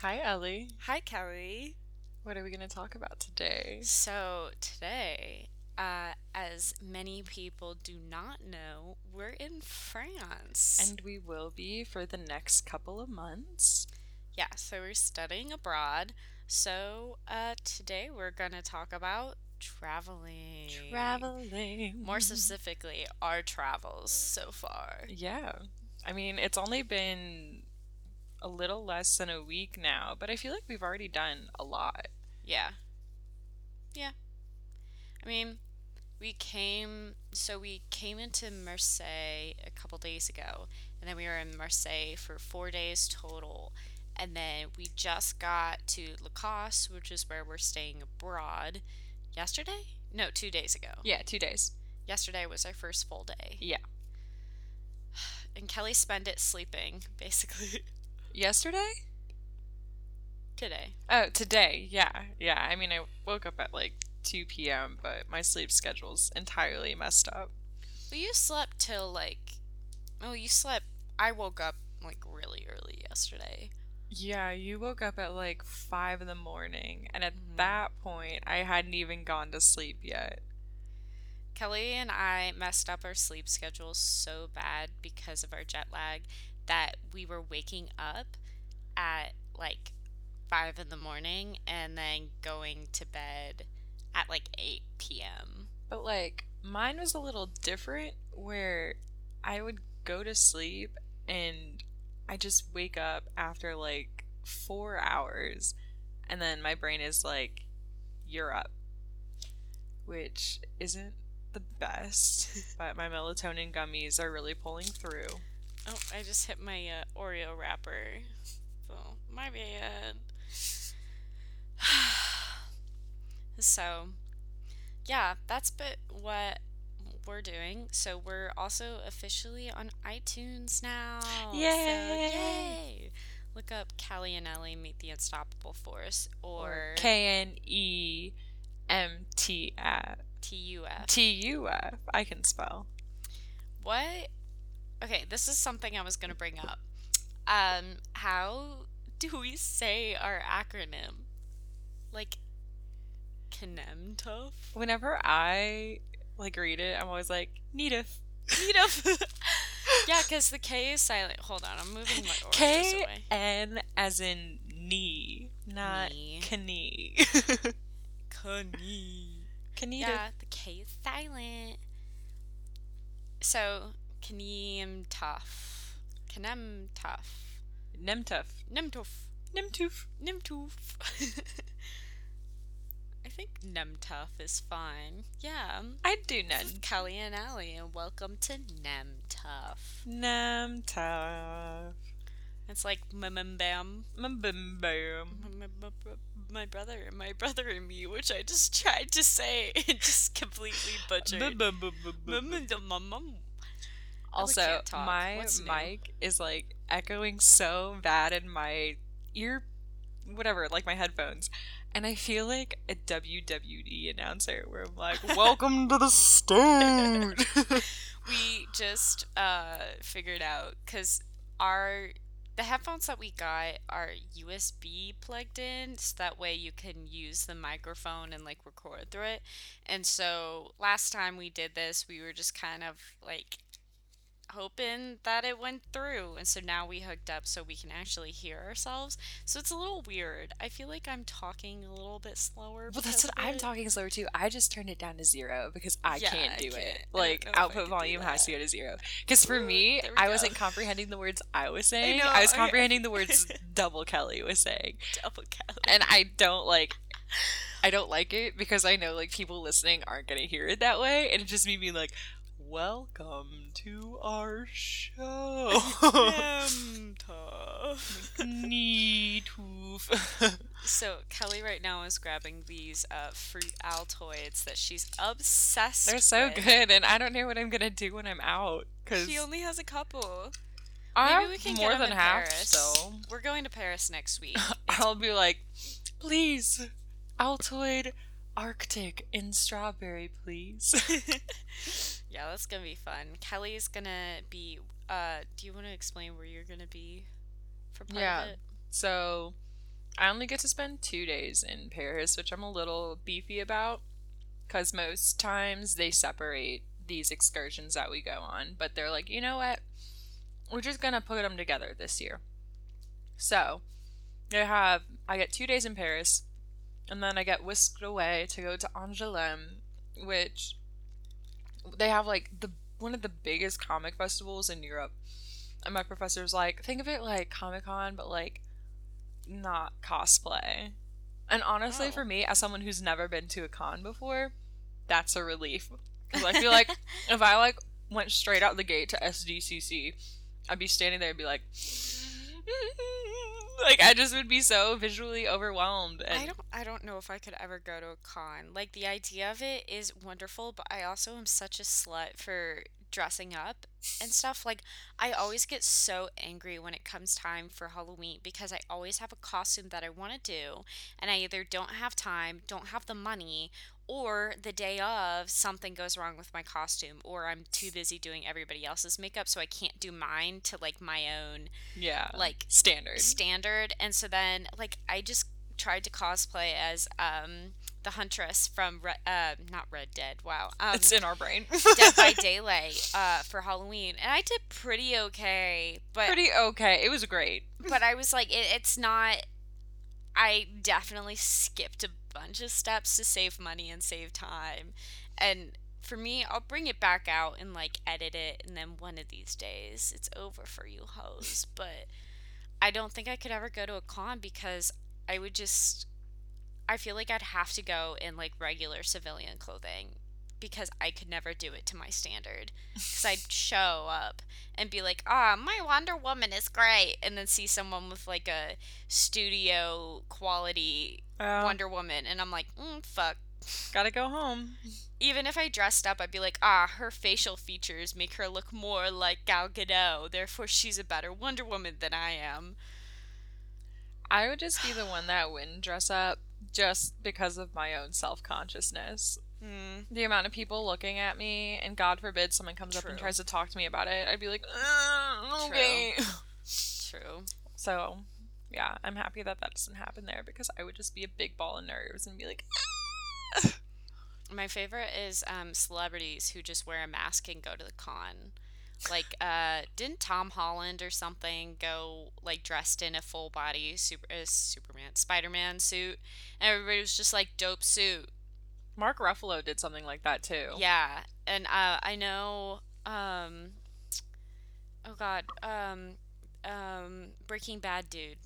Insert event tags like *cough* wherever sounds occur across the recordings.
Hi, Ellie. Hi, Kelly. What are we going to talk about today? So, today, uh, as many people do not know, we're in France. And we will be for the next couple of months. yeah, so we're studying abroad. So, uh, today we're going to talk about traveling. Traveling. More specifically, our travels so far. Yeah. I mean, it's only been a little less than a week now, but I feel like we've already done a lot. Yeah. Yeah. I mean, we came, so we came into Marseille a couple days ago, and then we were in Marseille for four days total. And then we just got to Lacoste, which is where we're staying abroad yesterday? No, two days ago. Yeah, two days. Yesterday was our first full day. Yeah. *sighs* And Kelly spent it sleeping, basically, *laughs* Yesterday? today. Oh, today. Yeah. Yeah. I mean, I woke up at like 2 p.m., but my sleep schedule's entirely messed up. Well, you slept till like, oh, you slept. I woke up like really early yesterday. Yeah, you woke up at like 5 in the morning, and at Mhm. that point, I hadn't even gone to sleep yet. Kelly and I messed up our sleep schedule so bad because of our jet lag that we were waking up at like five in the morning and then going to bed at like 8 p.m. But like mine was a little different where I would go to sleep and I just wake up after like 4 hours and then my brain is like you're up. Which isn't the best, *laughs* but my melatonin gummies are really pulling through. Oh, I just hit my uh, Oreo wrapper. So, my bad. *sighs* so, yeah, that's but what we're doing. So, we're also officially on iTunes now. So, Yay! yay! Look up Kelly and Ellie Meet the Unstoppable Force or K N E M T F TUF. T U F. I can spell. What? Okay, this is something I was going to bring up. Um, how do we say our acronym? Like, Knemtof? Whenever I like read it, I'm always like Needif. Knemtof. *laughs* yeah, because the K is silent. Hold on, I'm moving my K away. N as in knee, not Knee. knee. *laughs* Knee. Yeah, the K is silent. So, Knemtof. Knemtof. Nemtuf. Nemtof. Nemtuf. Nimtoof. *laughs* I think Nemtough is fine. Yeah. I do This is. Kelly and Allie, and welcome to Nemtough. Nemtuf. It's like mmm bam. Bim bam. bam. My brother, and my brother and me, which I just tried to say *laughs* and just completely butchered. Can't talk. my What's new? mic is like echoing so bad in my ear, whatever, like my headphones. And I feel like a WWE announcer where I'm like, *laughs* Welcome to the stage. *laughs* we just uh figured out because our the headphones that we got are USB plugged in, so that way you can use the microphone and like record through it. And so last time we did this, we were just kind of like hoping that it went through, and so now we hooked up so we can actually hear ourselves. So it's a little weird. I feel like I'm talking a little bit slower. Well, that's what I'm it. talking slower too. I just turned it down to zero because I Yeah, can't I do can't. It. Like I output volume has to go to zero. Because for me, I go. wasn't comprehending the words I was saying. know, I was I- comprehending the words *laughs* double Kelly was saying, Double Kelly. and I don't like. I don't like it because I know like people listening aren't gonna hear it that way, and it just made me like, "Welcome to our show." Nemtough. Knee tooth. So Kelly right now is grabbing these uh, fruit Altoids that she's obsessed. With They're so with. good, and I don't know what I'm gonna do when I'm out because She only has a couple. I Maybe have we can more get 'em than in half. Paris. So We're going to Paris next week. *laughs* I'll be like, please, Altoid Arctic in strawberry, please. *laughs* *laughs* yeah, that's gonna be fun. Kelly's gonna be. Uh, do you want to explain where you're gonna be for part Yeah. of it? so I only get to spend two days in Paris, which I'm a little beefy about because most times they separate these excursions that we go on, but they're like, you know what? We're just gonna put them together this year. So, I have I get two days in Paris, and then I get whisked away to go to Angoulême, which they have like the one of the biggest comic festivals in Europe. And my professor's like, think of it like Comic Con, but like not cosplay. And honestly, Oh. for me, as someone who's never been to a con before, that's a relief. Because I feel like *laughs* if I like went straight out the gate to SDCC, I'd be standing there and be like, *laughs* like I just would be so visually overwhelmed. And I don't I don't know if I could ever go to a con. Like the idea of it is wonderful, but I also am such a slut for dressing up and stuff. Like I always get so angry when it comes time for Halloween because I always have a costume that I want to do and I either don't have time, don't have the money, or the day of something goes wrong with my costume or I'm too busy doing everybody else's makeup so I can't do mine to like my own yeah, like, standard. standard and so then like i just tried to cosplay as um the huntress from Re- uh not red dead wow um it's in our brain. *laughs* dead by *laughs* daylight uh for halloween and i did pretty okay but Pretty okay. It was great. but i was like it, it's not i definitely skipped a bunch of steps to save money and save time. And for me i'll bring it back out and like edit it and then one of these days it's over for you hoes. *laughs* But i don't think i could ever go to a con because i would just i feel like i'd have to go in like regular civilian clothing because i could never do it to my standard because i'd *laughs* show up and be like ah my wonder woman is great and then see someone with like a studio quality Oh, wonder woman and i'm like mm, fuck gotta go home. even if I dressed up, I'd be like, ah, her facial features make her look more like Gal Gadot. Therefore, she's a better Wonder Woman than I am. I would just be the one that wouldn't dress up just because of my own self consciousness. Hmm. The amount of people looking at me, and God forbid someone comes up and tries to talk to me about it, I'd be like, "Uh, okay. True. So, yeah, I'm happy that that doesn't happen there because I would just be a big ball of nerves and be like, My favorite is um, celebrities who just wear a mask and go to the con. Like, uh, didn't Tom Holland or something go like dressed in a full body super uh, Superman Spider Man suit, and everybody was just like dope suit. Mark Ruffalo did something like that too. Yeah, and uh, I know. Um, oh God. Um, um, Breaking Bad dude.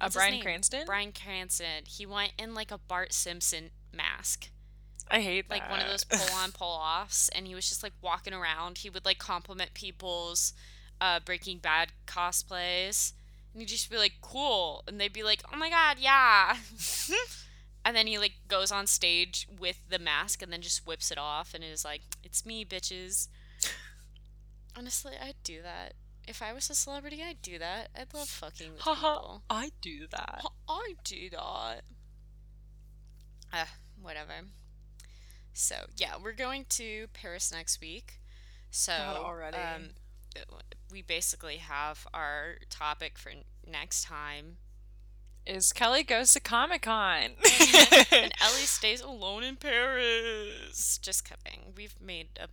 Uh, What's Bryan? Cranston? Bryan Cranston. He went in like a Bart Simpson mask, I hate that. like one of those pull on pull offs, and he was just like walking around. He would like compliment people's uh, Breaking Bad cosplays, and he'd just be like, "Cool," and they'd be like, "Oh my God, yeah." *laughs* And then he like goes on stage with the mask and then just whips it off and is like, "It's me, bitches." *laughs* Honestly, I'd do that. If I was a celebrity, I'd do that. I'd love fucking with people. I do that. I do that. Uh, whatever. So yeah, we're going to Paris next week. So God, already. um, we basically have our topic for next time. Is Kelly goes to Comic Con. *laughs* and *laughs* Ellie stays alone in Paris. Just kidding. We've made a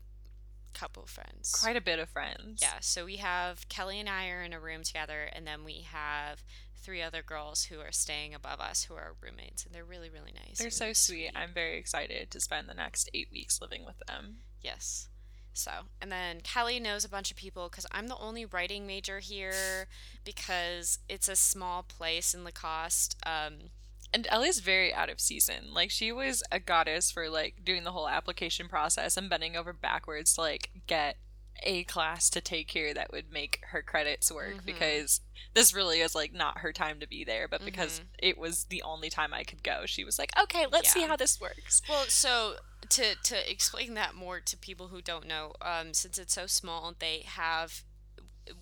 couple friends. Quite a bit of friends. Yeah, so we have Kelly and I are in a room together, and then we have three other girls who are staying above us who are roommates, and they're really, really nice. They're so really sweet. I'm very excited to spend the next eight weeks living with them. Yes. So, and then Kelly knows a bunch of people because I'm the only writing major here because it's a small place in Lacoste. Um, And Ellie's very out of season. Like she was a goddess for like doing the whole application process and bending over backwards to like get a class to take here that would make her credits work Mhm. because this really is like not her time to be there, but because Mhm. it was the only time I could go, she was like, "Okay, let's see how this works." Well, so to to explain that more to people who don't know, um, since it's so small, they have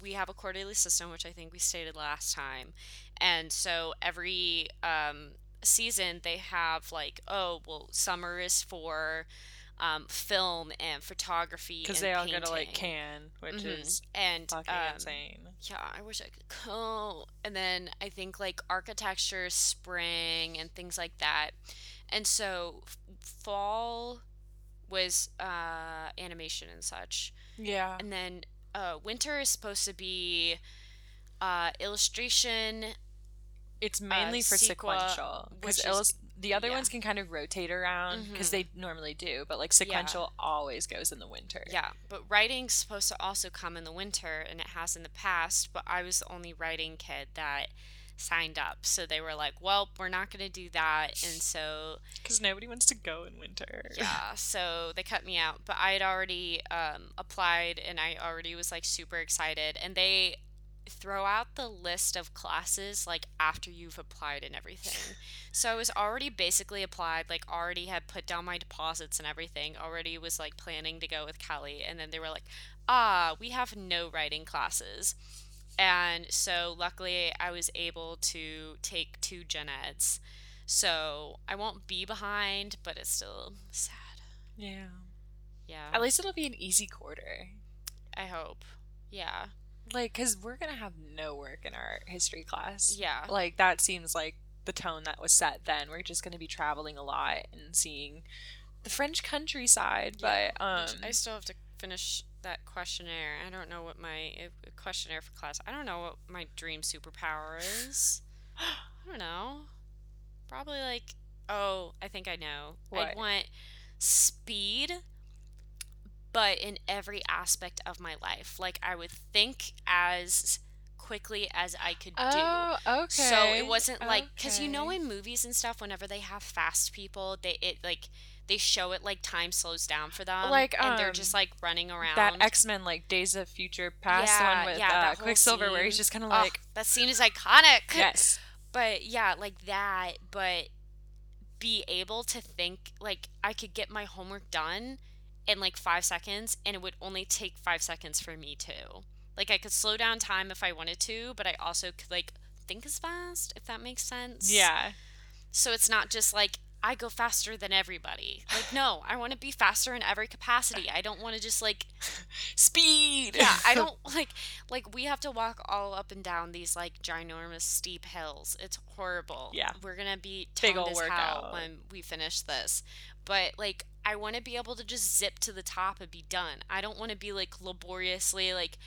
we have a quarterly system, which I think we stated last time, and so every um, season they have like, oh, well, summer is for um, film and photography Because they all go to like painting. Cannes, which Mhm. is and fucking um, insane. yeah, I wish I could go. And then I think like architecture, spring, and things like that. And so fall was uh, animation and such. Yeah. And then uh, winter is supposed to be uh, illustration. It's mainly for sequa, sequential because the other yeah. ones can kind of rotate around because Mhm. they normally do, but like sequential always goes in the winter. Yeah, but writing's supposed to also come in the winter, and it has in the past. But I was the only writing kid that signed up, so they were like, "Well, we're not going to do that," and so because nobody wants to go in winter. yeah so they cut me out. But i had already um, applied and i already was like super excited. And they throw out the list of classes like after you've applied and everything. So i was already basically applied like already had put down my deposits and everything already was like planning to go with kelly. And then they were like ah we have no writing classes and so luckily i was able to take two gen eds so I won't be behind, but it's still sad. Yeah. Yeah. At least it'll be an easy quarter. I hope. Yeah. Like, because we're going to have no work in our history class. Yeah. Like, that seems like the tone that was set then. We're just going to be traveling a lot and seeing the French countryside. Yeah, But, um, I still have to finish that questionnaire. I don't know what my questionnaire for class. I don't know what my dream superpower is. *gasps* I don't know. Probably like oh, I think I know. What? I'd want speed but in every aspect of my life. Like I would think as quickly as I could do. oh, okay. So it wasn't like because you know in movies and stuff, whenever they have fast people, they it like they show it like time slows down for them, Like, and they're um, just like running around. that X Men like Days of Future Past Yeah, one with yeah, uh, Quicksilver, where he's just kind of Oh, like, that scene is iconic. *laughs* yes, But yeah, like that. But be able to think like I could get my homework done in like five seconds, and it would only take five seconds for me too. Like I could slow down time if I wanted to, but I also could like think as fast if that makes sense. yeah, So it's not just like I go faster than everybody. Like no, I want to be faster in every capacity. I don't want to just like speed. yeah, I *laughs* don't like like we have to walk all up and down these like ginormous steep hills. It's horrible. Yeah. We're going to be Big toned ol' as hell workout. when we finish this. But like I want to be able to just zip to the top and be done. I don't want to be like laboriously like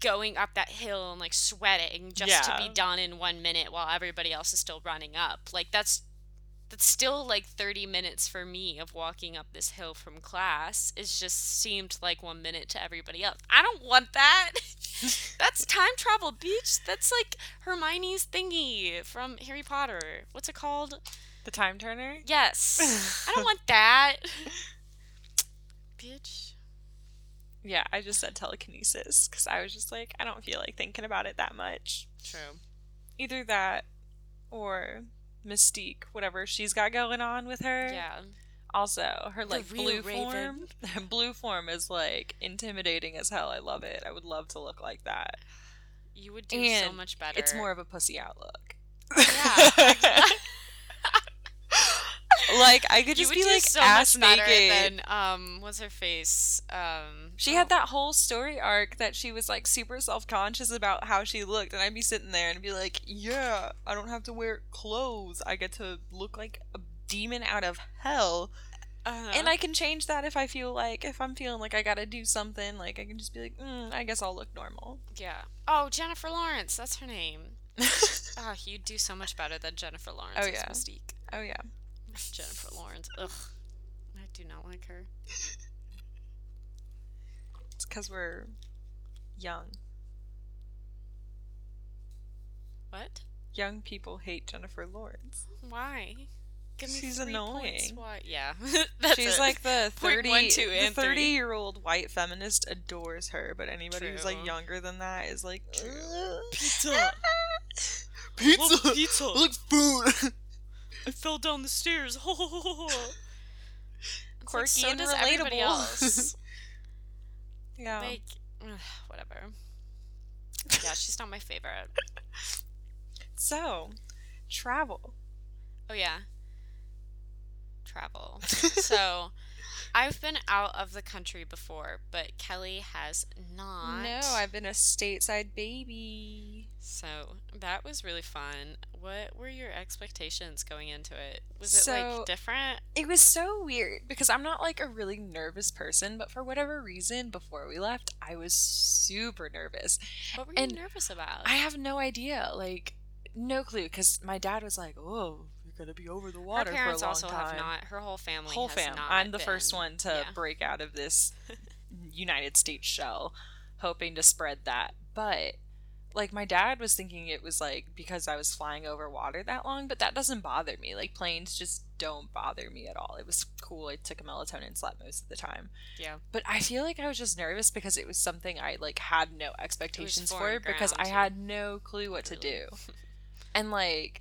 going up that hill and like sweating just to be done in 1 minute while everybody else is still running up. Like that's that's still like 30 minutes for me of walking up this hill from class. It just seemed like one minute to everybody else. I don't want that. *laughs* That's time travel, beach. That's like Hermione's thingy from Harry Potter. What's it called? the time turner. Yes. I don't want *laughs* that. Bitch. Yeah, I just said telekinesis because I was just like, I don't feel like thinking about it that much. True. Either that or Mystique, whatever she's got going on with her. Yeah. Also, her like blue form, *laughs* blue form is like intimidating as hell. I love it. I would love to look like that. You would do so much better. It's more of a pussy outlook. Yeah. *laughs* *laughs* like I could you just be like so ass naked. than um what's her face? Um She oh, had that whole story arc that she was like super self conscious about how she looked, and I'd be sitting there and be like, "Yeah, I don't have to wear clothes. I get to look like a demon out of hell, uh-huh. and I can change that if I feel like if I'm feeling like I gotta do something. Like I can just be like, mm, I guess I'll look normal." Yeah. Oh, Jennifer Lawrence. That's her name. *laughs* Ah, you'd do so much better than Jennifer Lawrence Oh, yeah. Mystique. oh yeah, Jennifer Lawrence. Ugh. I do not like her. it's because we're young. What? Young people hate Jennifer Lawrence. Why? Give me She's three Points. annoying. Why? Yeah. *laughs* That's She's it. like the Point thirty, one, two, the and three. thirty-year-old white feminist adores her, but anybody who's like True. younger than that is like "Ugh." *laughs* pizza. pizza, pizza. look food. *laughs* I fell down the stairs. *laughs* It's like, Quirky so and does everybody relatable. else. *laughs* yeah, like, ugh, *sighs* whatever. Yeah, she's not my favorite. *laughs* so travel. Oh yeah. Travel. so I've been out of the country before, but Kelly has not. No, I've been a stateside baby. So that was really fun. What were your expectations going into it? Was it So- like different? It was so weird because I'm not like a really nervous person, but for whatever reason, before we left, I was super nervous. What were and you nervous about? I have no idea, like, no clue, because my dad was like, "Oh, you're gonna be over the Her water for a parents long also time." have not. Her whole family. Whole has fam. Not I'm the first one to yeah. break out of this *laughs* United States shell, hoping to spread that. But like my dad was thinking it was like because I was flying over water that long, but that doesn't bother me. Like planes just don't bother me at all. It was cool. I took a melatonin slept most of the time. Yeah. But I feel like I was just nervous because it was something I like had no expectations for because I had no clue what to do. *laughs* And like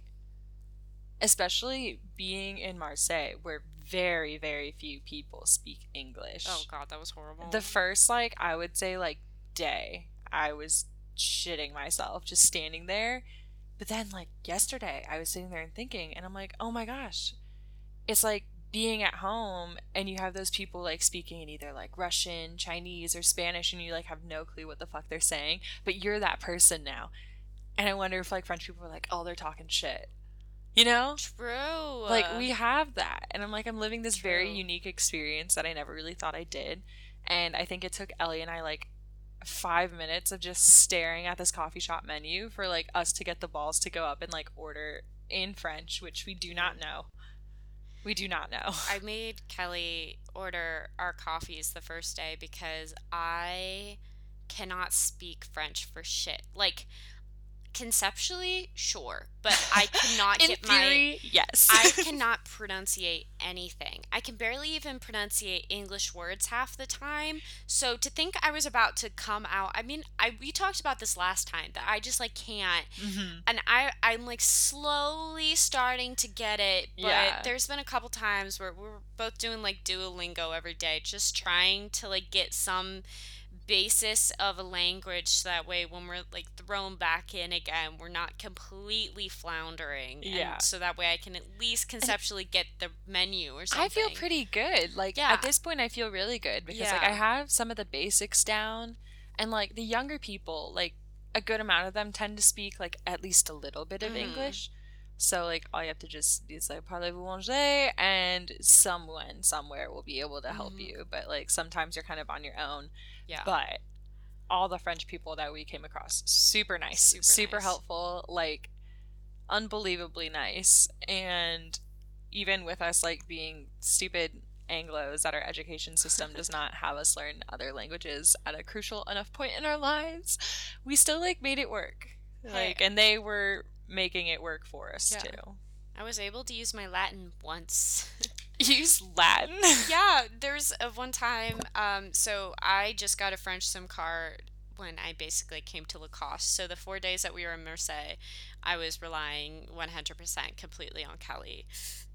especially being in Marseille where very very few people speak English. Oh god, that was horrible. The first like I would say like day, I was shitting myself just standing there. But then like yesterday, I was sitting there and thinking and I'm like, "Oh my gosh. It's like being at home and you have those people like speaking in either like Russian, Chinese or Spanish and you like have no clue what the fuck they're saying, but you're that person now." And I wonder if like French people are like, "Oh, they're talking shit." You know? True. like we have that and i'm like i'm living this very unique experience that i never really thought i did and i think it took ellie and i like five minutes of just staring at this coffee shop menu for like us to get the balls to go up and like order in french which we do not know we do not know *laughs* I made Kelly order our coffees the first day because I cannot speak French for shit. Like conceptually, sure, but I cannot *laughs* get my yes I *laughs* cannot pronunciate anything. I can barely even pronunciate English words half the time. So to think I was about to come out, I mean, I we talked about this last time that I just like can't Mhm. and I I'm like slowly starting to get it, but Yeah. there's been a couple times where we're both doing like Duolingo every day, just trying to like get some basis of a language so that way when we're like thrown back in again we're not completely floundering and Yeah. so that way i can at least conceptually get the menu or something I feel pretty good. Like Yeah. at this point I feel really good because like I have some of the basics down and like the younger people, like a good amount of them tend to speak like at least a little bit of Mhm. English. So like all you have to just be like parlez-vous manger and someone somewhere will be able to help Mhm. you, but like sometimes you're kind of on your own. Yeah But all the French people that we came across, super nice, Super super, nice. helpful, like unbelievably nice. And even with us like being stupid Anglos, that our education system does not *laughs* have us learn other languages at a crucial enough point in our lives, we still like made it work. Like, and they were making it work for us Yeah. too. i was able to use my latin once *laughs* Use Latin. *laughs* yeah, there's a one time. Um, so I just got a French SIM card when I basically came to Lacoste. So the four days that we were in Marseille, I was relying 100% completely on Kelly.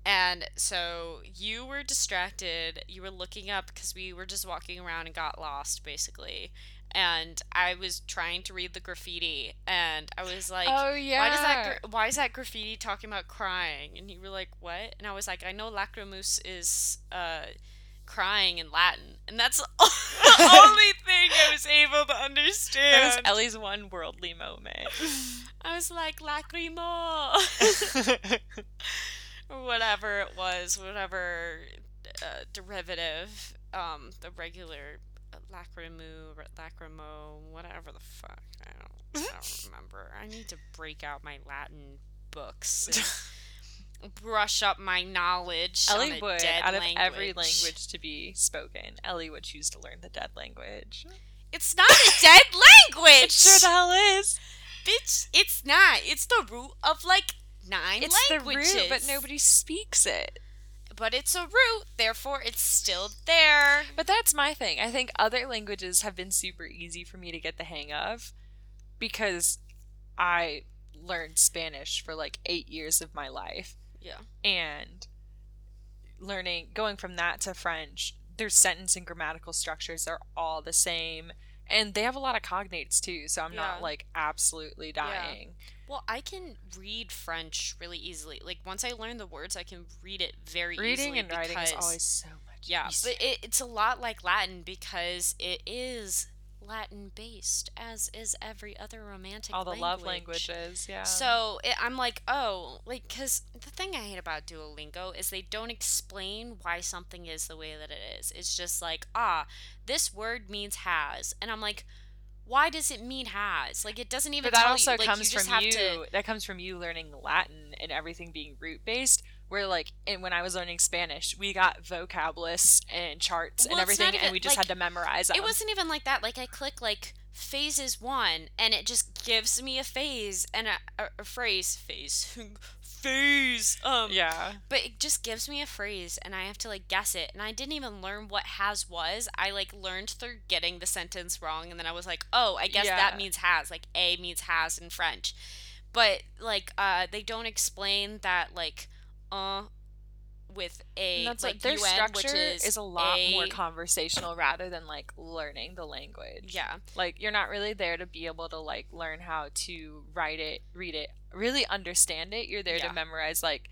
And so you were distracted. You were looking up because we were just walking around and got lost, basically. And I was trying to read the graffiti, and I was like, oh yeah. why does that gra- why is that graffiti talking about crying? And you were like what? And i was like i know lacrimus is uh crying in latin. And that's *laughs* the only thing i was able to that understand. Was Ellie's one worldly moment. *laughs* i was like lacrimo. *laughs* Whatever it was whatever uh, derivative um the regular lacrimu or lacrimo whatever the fuck i don't, I don't *laughs* remember i need to break out my latin books *laughs* brush up my knowledge Ellie would, dead out of every language to be spoken, Ellie would choose to learn the dead language. it's not a dead *laughs* language It sure the hell is. bitch it's not it's the root of like nine It's languages the root, but nobody speaks it. But it's a root therefore it's still there But that's my thing. I think other languages have been super easy for me to get the hang of because I learned Spanish for like eight years of my life. Yeah. And learning, going from that to French, their sentence and grammatical structures are all the same. And they have a lot of cognates too, so I'm Yeah. not like absolutely dying. Well, I can read French really easily. Like once I learn the words, I can read it very Reading easily. and writing because, is always so much Yeah, s- but it, it's a lot like Latin because it is Latin based, as is every other romantic all the love languages. Yeah. So it, I'm like, oh, like, because the thing I hate about Duolingo is they don't explain why something is the way that it is. It's just like, ah, this word means has. And I'm like, why does it mean has? Like, it doesn't even but that also you. Like, comes you from you. to. That comes from you learning Latin and everything being root based. Where like, and when I was learning Spanish, we got vocab lists and charts Well, and everything, and we just like, had to memorize them. It wasn't even like that. Like, I click, like, phases one, and it just gives me a phase and a, a, a phrase. Phase. *laughs* phase. Um, yeah. But it just gives me a phrase and I have to like guess it. And I didn't even learn what has was. I like learned through getting the sentence wrong and then I was like, "Oh, I guess Yeah. that means has." Like a means has in French. But like uh they don't explain that like uh with a that's like their UN, structure is, is, a lot more conversational rather than like learning the language. Yeah. Like you're not really there to be able to like learn how to write it, read it, really understand it. You're there Yeah. to memorize like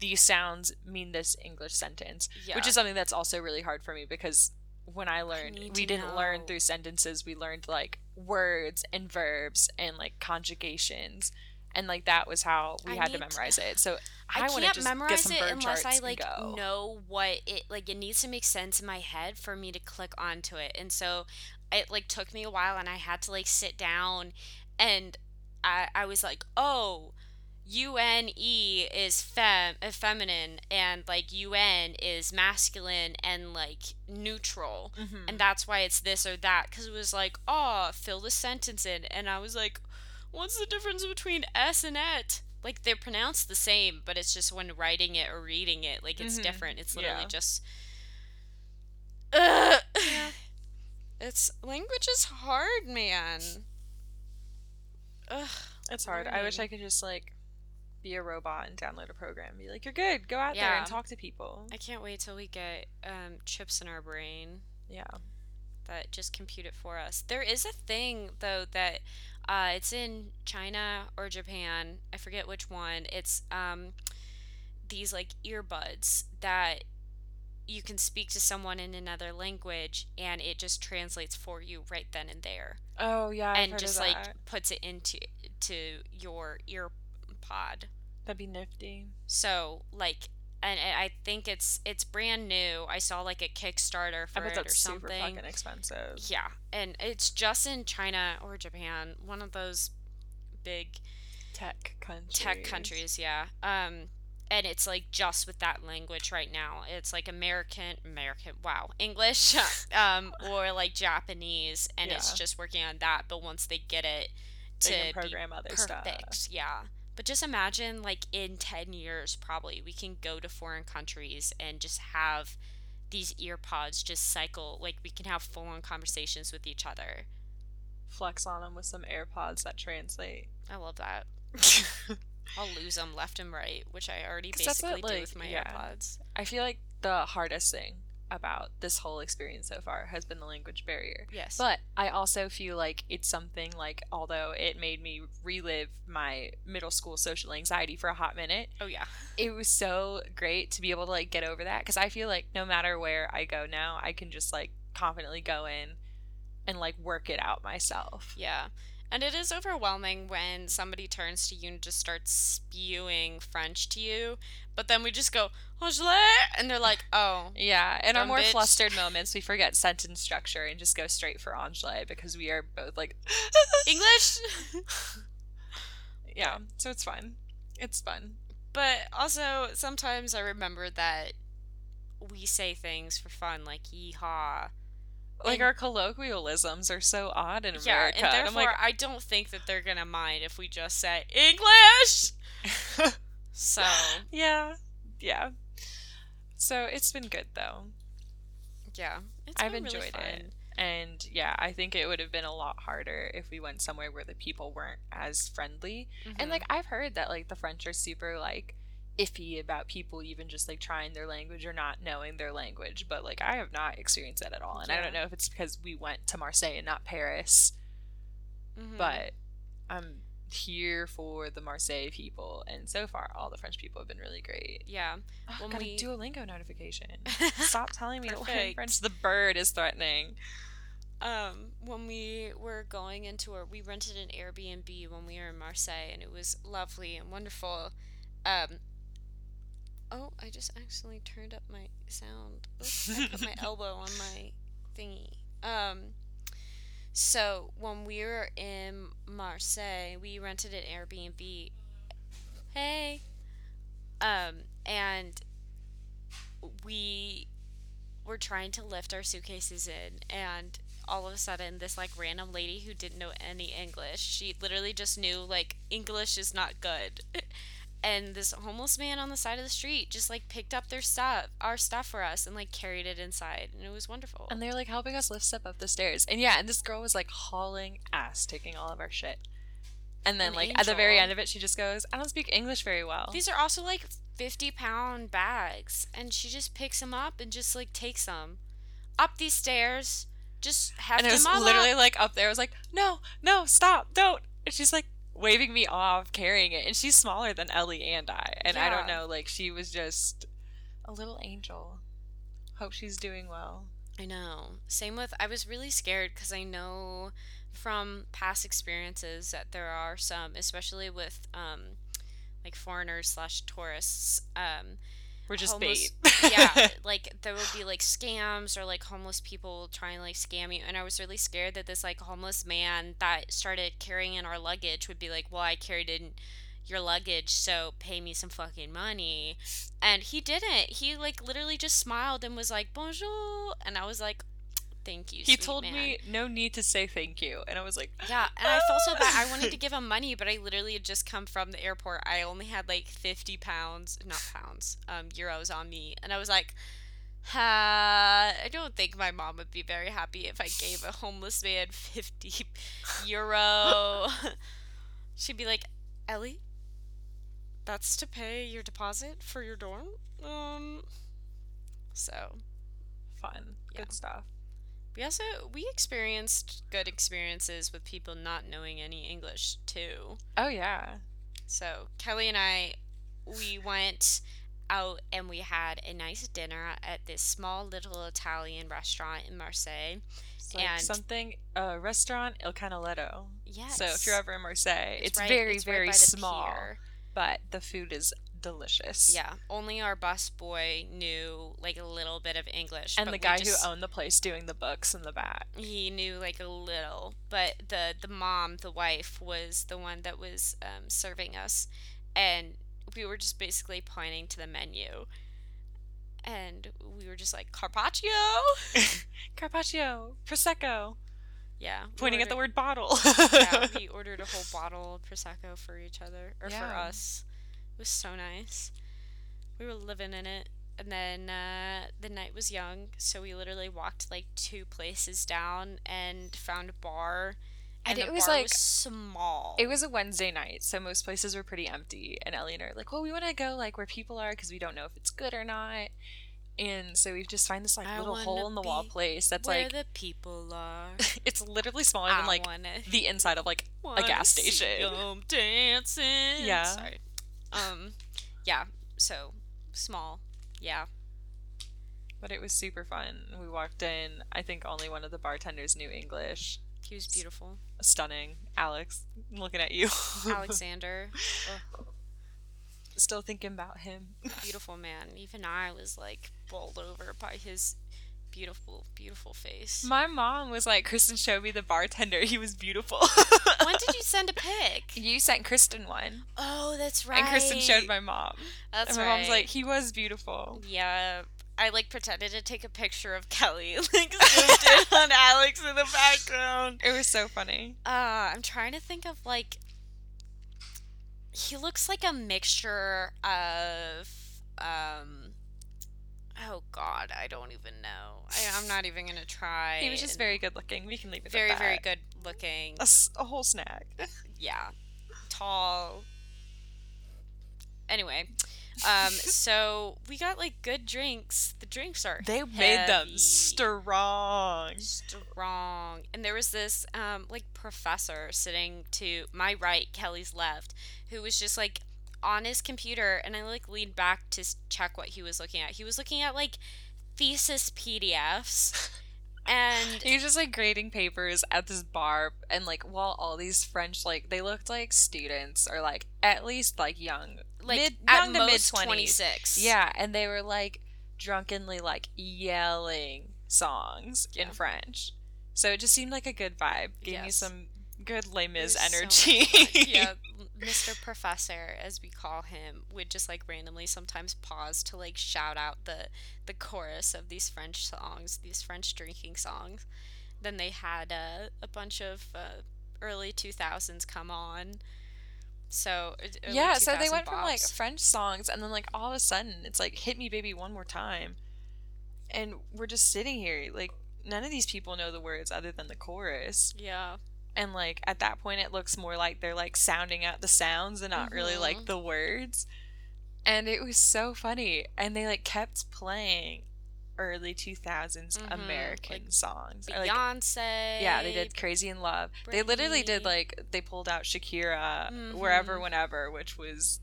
these sounds mean this English sentence, Yeah. which is something that's also really hard for me because when I learned, need we didn't learn through sentences. We learned like words and verbs and like conjugations. And like that was how we I had to memorize it. So *sighs* I, I, to can't just get memorize it unless I like know what it like. It needs to make sense in my head for me to click onto it, and so it like took me a while, and I had to like sit down, and I I was like, oh, U N E is fem feminine, and like U N is masculine and like neutral, Mhm. and that's why it's this or that. Because it was like, oh, fill the sentence in, and I was like, what's the difference between S and et? Like they're pronounced the same, but it's just when writing it or reading it, like it's Mhm. different. It's literally Yeah. just. Ugh. *laughs* It's language is hard, man. Ugh. It's hard. I wish. I could just like be a robot and download a program and be like, "You're good. Go out there and talk to people." I can't wait till we get um, chips in our brain Yeah. that just compute it for us. There is a thing though that uh, it's in China or Japan. I forget which one. It's um, these like earbuds that you can speak to someone in another language and it just translates for you right then and there Oh yeah. I've and just like puts it into to your ear pod. that'd be nifty. So like and I think it's it's brand new. I saw like a Kickstarter for I bet it or that's super something. fucking expensive. Yeah, and it's just in China or Japan, one of those big Tech countries. tech countries, yeah. Um and it's like just with that language right now. It's like American American wow, English *laughs* um or like Japanese and it's just working on that, but once they get it to They can be program other perfect, stuff. yeah. But just imagine like in 10 years probably we can go to foreign countries and just have these ear pods just cycle like we can have full on conversations with each other. Flex on them with some AirPods that translate. I love that. *laughs* I'll lose them left and right, which I already basically what, do like, with my yeah. AirPods. I feel like the hardest thing about this whole experience so far has been the language barrier. Yes. But I also feel like it's something like although it made me relive my middle school social anxiety for a hot minute, oh yeah. *laughs* it was so great to be able to like get over that because I feel like no matter where I go now, I can just like confidently go in and like work it out myself. Yeah. And it is overwhelming when somebody turns to you and just starts spewing French to you, but then we just go, and they're like, "Oh, Yeah, in our more bitch. flustered *laughs* moments, we forget sentence structure and just go straight for Anglais because we are both like, *laughs* English?" yeah. So it's fun. It's fun. but also sometimes I remember that we say things for fun like "yeehaw." Like And- our colloquialisms are so odd in Yeah, America. and and therefore I'm like, I don't think that they're gonna mind if we just say English. *laughs* So *laughs* yeah, yeah. So it's been good though. yeah, it's I've been really enjoyed it. And yeah, I think it would have been a lot harder if we went somewhere where the people weren't as friendly. And Mhm. like I've heard that like the French are super like iffy about people even just like trying their language or not knowing their language, but like I have not experienced that at all. And I don't know if it's because we went to Marseille and not Paris, Mhm. but I'm here for the Marseille people, and so far all the French people have been really great. Yeah. Oh, When got we- a Duolingo notification. *laughs* Stop telling me to learn French. The bird is threatening. um, when we were going into our, we rented an Airbnb when we were in Marseille, and it was lovely and wonderful. Um, oh, I just accidentally turned up my sound. Oops, I put my *laughs* elbow on my thingy. Um, so when we were in Marseille, we rented an Airbnb. Hey. Um, and we were trying to lift our suitcases in and all of a sudden this like random lady who didn't know any english she literally just knew like english is not good *laughs* and this homeless man on the side of the street just like picked up their stuff our stuff for us and like carried it inside and it was wonderful And they were like helping us lift stuff up the stairs. And yeah, and this girl was like hauling ass, taking all of our shit. And then An like at the very end of it, she just goes, "I don't speak English very well." these are also like 50 pound bags and she just picks them up and just like takes them up these stairs just have and it was all literally up. like up there. I was like, "No, no, stop, don't!" And she's like waving me off, carrying it, and she's smaller than Ellie and I. And I don't know, like she was just a little angel. Hope she's doing well. I know. Same with I was really scared because I know from past experiences that there are some, especially with um, like foreigners slash tourists. Um, We're just homeless- bait. *laughs* yeah, *laughs* like there would be like scams or like homeless people trying to like scam you, and I was really scared that this like homeless man that started carrying in our luggage would be like, "Well, I carried in your luggage, so pay me some fucking money," and he didn't. He like literally just smiled and was like, "Bonjour," and I was like, "Thank you." he told man." me no need to say thank you, and I was like, Yeah, and I felt so bad. I wanted to *laughs* give him money, but I literally had just come from the airport. I only had like 50 pounds, not pounds, um, euros on me. And I was like, I don't think my mom would be very happy if I gave a homeless man 50 *laughs* euro. *laughs* She'd be like, Ellie, that's to pay your deposit for your dorm? Um, so fun, Yeah. good stuff. We also we experienced good experiences with people not knowing any English too. Oh yeah, So Kelly and I, we went out and we had a nice dinner at this small little Italian restaurant in Marseille. like And- something uh, restaurant Il Canaletto. Yes. So if you're ever in Marseille, it's, right- very it's very the small, pier. but the food is delicious. Yeah, only our bus boy knew like a little bit of English, And the guy just- who owned the place doing the books in the back. he knew like a little but the the mom the wife was the one that was um, serving us and we were just basically pointing to the menu and we were just like carpaccio *laughs* Carpaccio, prosecco, yeah pointing at the word bottle. yeah we *laughs* ordered a whole bottle of prosecco for each other or for us was so nice we were living in it and then uh, the night was young so we literally walked like two places down and found a bar And and, it was, like- was small It was a Wednesday night, so most places were pretty empty. And Ellie and I were like, well, we want to go like where people are because we don't know if it's good or not. And so we just find this like I little hole in the wall place that's where like the people are. *laughs* it's literally smaller I than like wanna, the inside of like wanna gas station. dancing. Yeah. Sorry. Um. Yeah. So small. Yeah. But it was super fun. We walked in. I think only one of the bartenders knew English. He was beautiful. Stunning, Alex. I'm looking at you. Alexander. *laughs* Ugh, Still thinking about him. beautiful man. Even I was like bowled over by his beautiful, beautiful face. My mom was like, Kristen showed me the bartender. He was beautiful. *laughs* when did you *laughs* send a pic? You sent Kristen one. Oh, that's right. And Kristen showed my mom. That's right. and my right. mom's like, he was beautiful. Yeah, I like pretended to take a picture of Kelly, *laughs* like zoomed in on Alex in the background. It was so funny. Uh, I'm trying to think of like. He looks like a mixture of, um. Oh God, I don't even know. I, I'm not even gonna try. He was just very good looking. We can leave it very, at that. very good looking. A, s- a whole snack. *laughs* Yeah, tall. Anyway, Um, *laughs* so we got like good drinks. The drinks are They made them heavy, strong. strong. And there was this um like professor sitting to my right, Kelly's left, who was just like on his computer and I like leaned back to check what he was looking at. He was looking at like thesis PDFs *laughs* and He was just like grading papers at this bar, and like while all these French like they looked like students or like at least like young, like mid, young to mid most twenties. 26. Yeah, and they were like drunkenly like yelling songs Yeah. in French. So it just seemed like a good vibe. Gave me some good Les Mis was so energy. much *laughs* yeah, Mr. Professor, as we call him, would just like randomly sometimes pause to like shout out the the chorus of these French songs, these French drinking songs. Then they had uh, a bunch of uh, early two thousands come on. So uh, yeah, so they 2000 went from like. French songs, and then like all of a sudden it's like "Hit Me, Baby, One More Time," and we're just sitting here like none of these people know the words other than the chorus. yeah, and like at that point it looks more like they're like sounding out the sounds and not really Mhm. like the words. And it was so funny. And they like kept playing early 2000s Mhm, american like songs. Or, like, Beyonce. yeah they did crazy in love. They literally did like they pulled out shakira wherever Mhm. whenever which was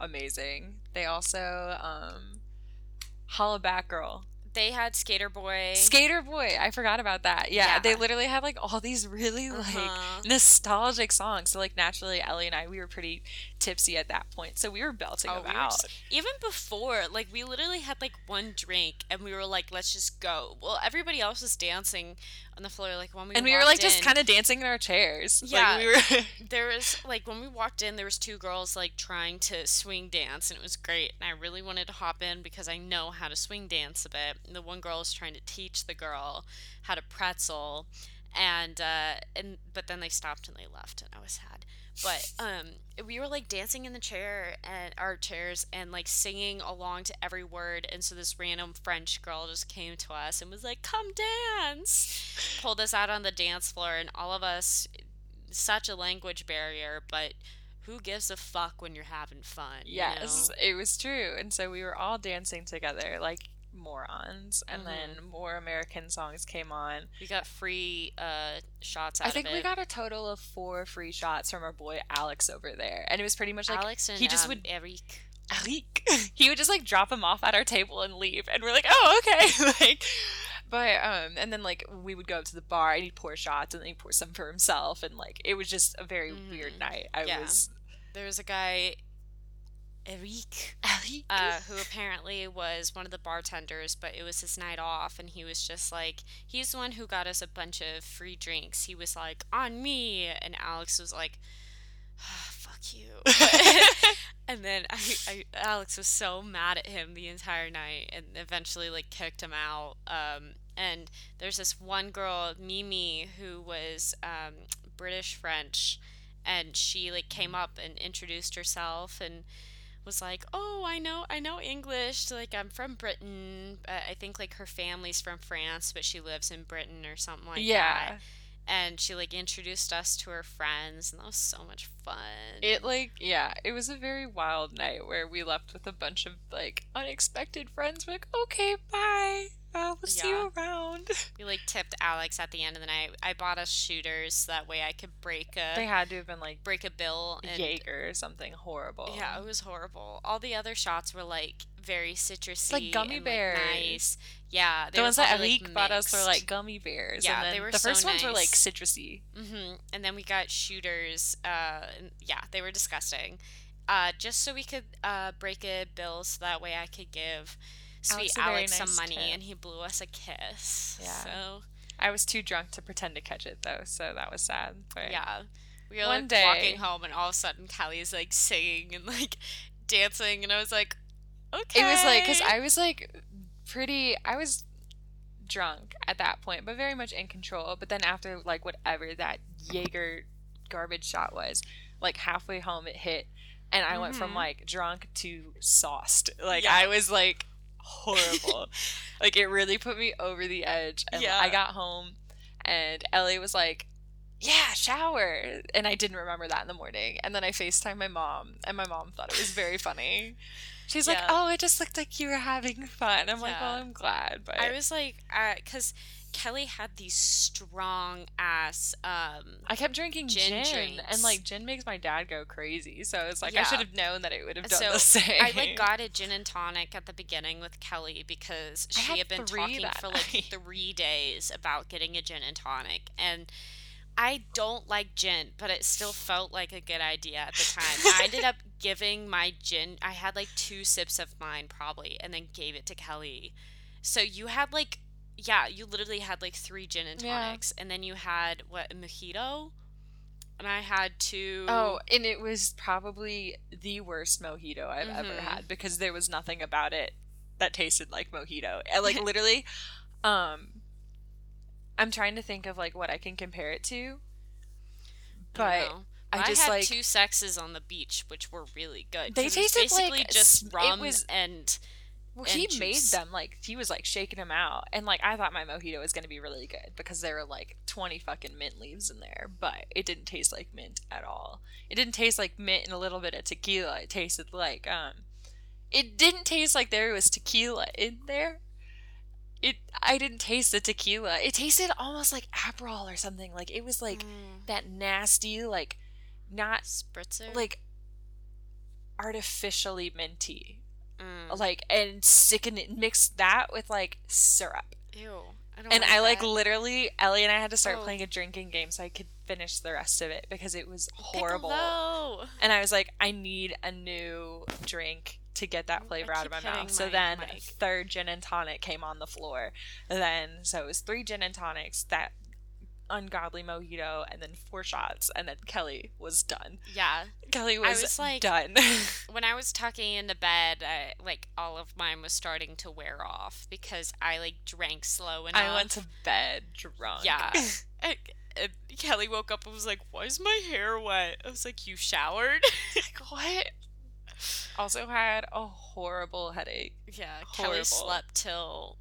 amazing. They also um holla back girl They had Skater Boy. skater boy i forgot about that yeah, Yeah. they literally had like all these really like Uh-huh. nostalgic songs. So like naturally, Ellie and I we were pretty tipsy at that point, so we were belting Oh, them we out. just- even before, like we literally had like one drink and we were like, let's just go. Well, everybody else was dancing on the floor, like when we and we were like just kind of dancing in our chairs. Yeah. like, we were. *laughs* There was like when we walked in, there was two girls like trying to swing dance, and it was great. And I really wanted to hop in because I know how to swing dance a bit. And the one girl was trying to teach the girl how to pretzel, and uh, and but then they stopped and they left, and I was sad. But um, we were like dancing in the chair and our chairs and like singing along to every word. And so this random French girl just came to us and was like, "Come dance!" Pulled us out on the dance floor, and all of us such a language barrier, but who gives a fuck when you're having fun? you yes, know? it was true, and so we were all dancing together like morons, and then Mm-hmm. more American songs came on. we got free uh, shots out I think we got a total of four free shots from our boy Alex over there, and it was pretty much like Alex and he just um, would Eric. Eric, *laughs* he would just like drop him off at our table and leave, and we're like, oh okay, *laughs* like. But um, and then like we would go up to the bar and he'd pour shots and then he'd pour some for himself, and like it was just a very weird Mhm. night. I Yeah. was There was a guy, Eric, Alec. uh, who apparently was one of the bartenders, but it was his night off, and he was just like, he's the one who got us a bunch of free drinks. He was like, on me, and Alex was like, "Ah, fuck you. *laughs* *laughs* and then I, I, Alex was so mad at him the entire night, and eventually like kicked him out. Um, and there's this one girl, Mimi, who was um, British French, and she like came up and introduced herself and was like, "Oh, I know, I know English. Like, I'm from Britain. Uh, I think like her family's from France, but she lives in Britain or something like that." yeah, And she like introduced us to her friends, and that was so much fun. it like yeah, it was a very wild night where we left with a bunch of like unexpected friends. We're like, okay, bye. Uh, we'll see you around. *laughs* we like tipped Alex at the end of the night. I bought us shooters so that way I could break a. They had to have been like break a bill and Jaeger or something horrible. Yeah, it was horrible. All the other shots were like very citrusy, Like gummy and, bears. nice. Yeah, the ones that probably, like, bought us were like gummy bears. Yeah, they were the so first ones were like nice. citrusy. hmm And then we got shooters. Uh, and yeah, they were disgusting. Uh, just so we could uh, break a bill, so that way I could give sweet Alex Alex some nice money, tip. and he blew us a kiss. Yeah. So I was too drunk to pretend to catch it though, so that was sad. But yeah, we were One like day- walking home, and all of a sudden Kelly's like singing and like *laughs* dancing, and I was like, okay. it was like because I was like pretty. I was drunk at that point, but very much in control. But then after like whatever that Jaeger garbage shot was, like halfway home it hit, and I went from Mhm. like drunk to sauced. Like Yeah. I was like horrible. *laughs* like it really put me over the edge. And Yeah. I got home, and Ellie was like. Yeah, shower. And I didn't remember that in the morning. And then I FaceTime my mom, and my mom thought it was very funny. She's like, "Oh, it just looked like you were having fun." I'm like, "Well, I'm glad." But I was like, because Kelly had these strong ass. Um, I kept drinking Gin gin, and like gin makes my dad go crazy. So it's like I should have known that it would have done so the same. I like got a gin and tonic at the beginning with Kelly because I she had had been talking for like night. three days about getting a gin and tonic, and I don't like gin, but it still felt like a good idea at the time. I ended up *laughs* giving my gin. I had like two sips of mine probably, and then gave it to Kelly. So you had like, yeah, you literally had like three gin and Yeah. tonics, and then you had what a mojito, and I had two. Oh, and it was probably the worst mojito I've ever Mhm. had because there was nothing about it that tasted like mojito. And, like *laughs* literally, um, I'm trying to think of like what I can compare it to, I but know. I I just had like two sexes on the beach, which were really good. They tasted like basically s- just it rum was- and Well, he made them like he was like shaking them out, and like I thought my mojito was gonna be really good because there were like twenty fucking mint leaves in there, but it didn't taste like mint at all. It didn't taste like mint and a little bit of tequila. It tasted like um, it didn't taste like there was tequila in there. It I didn't taste the tequila. It tasted almost like Aperol or something. Like it was like Mm, that nasty, like not spritzer. like artificially minty Mm. like and sicken it mix that with like syrup ew. I don't and i like literally ellie and i had to start Oh. playing a drinking game so i could finish the rest of it because it was horrible Piccolo. and i was like i need a new drink to get that flavor out of my mouth so then mic. third gin and tonic came on the floor then so it was three gin and tonics that ungodly mojito and then four shots and then kelly was done Yeah. kelly was, was like- done *laughs* When I was tucking into bed, I, like all of mine was starting to wear off because I like drank slow enough. i went to bed drunk Yeah. *laughs* Kelly woke up and was like, "Why is my hair wet?" I was like, "You showered?" *laughs* like what also had a horrible headache Yeah, Horrible. Kelly slept till.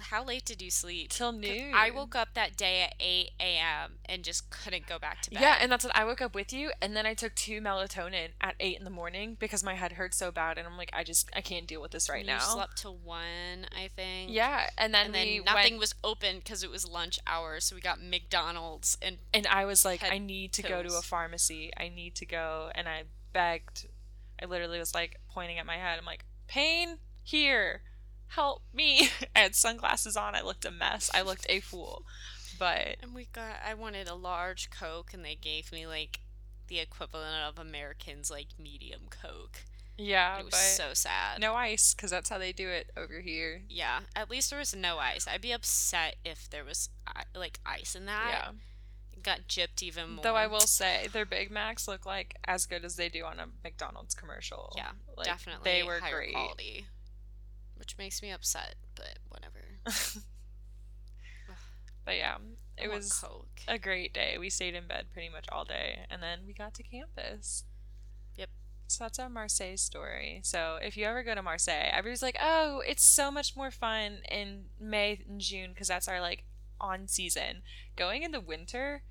How late did you sleep? till noon I woke up that day at 8 a.m. and just couldn't go back to bed. yeah and that's what i woke up with you and then i took two melatonin at eight in the morning because my head hurt so bad and i'm like i just i can't deal with this right And now You slept till 1, I think. yeah and then, And then nothing went, was open because it was lunch hour, so we got McDonald's and and i was like i need to go to a pharmacy i need to go and i begged i literally was like pointing at my head i'm like pain here help me *laughs* i had sunglasses on i looked a mess i looked a fool but and we got. I wanted a large Coke, and they gave me like the equivalent of Americans like medium Coke. yeah It was so sad. no ice because that's how they do it over here Yeah, at least there was no ice. I'd be upset if there was like ice in that. yeah It got gypped even more. Though I will say their Big Macs look like as good as they do on a McDonald's commercial. Yeah, Like, definitely They were great. quality, which makes me upset. But whatever. *laughs* But yeah, it was Coke. a great day. We stayed in bed pretty much all day and then we got to campus. Yep. So that's our Marseille story. So if you ever go to Marseille, everybody's like, "Oh, it's so much more fun in May and June because that's our like on season." Going in the winter,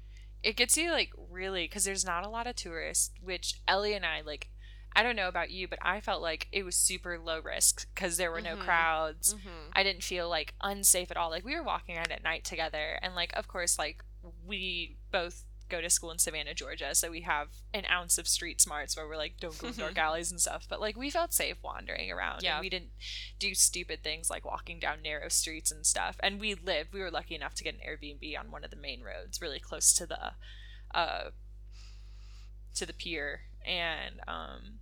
it gets you like really because there's not a lot of tourists. Which Ellie and I like. I don't know about you, but I felt like it was super low risk because there were no Mhm. crowds. Mm-hmm. I didn't feel like unsafe at all. Like we were walking around at night together, and like of course, like we both go to school in Savannah, Georgia, so we have an ounce of street smarts where we're like don't go in dark *laughs* alleys and stuff. But like we felt safe wandering around, Yeah. and we didn't do stupid things like walking down narrow streets and stuff. And we lived. We were lucky enough to get an Airbnb on one of the main roads, really close to the, uh, to the pier, and um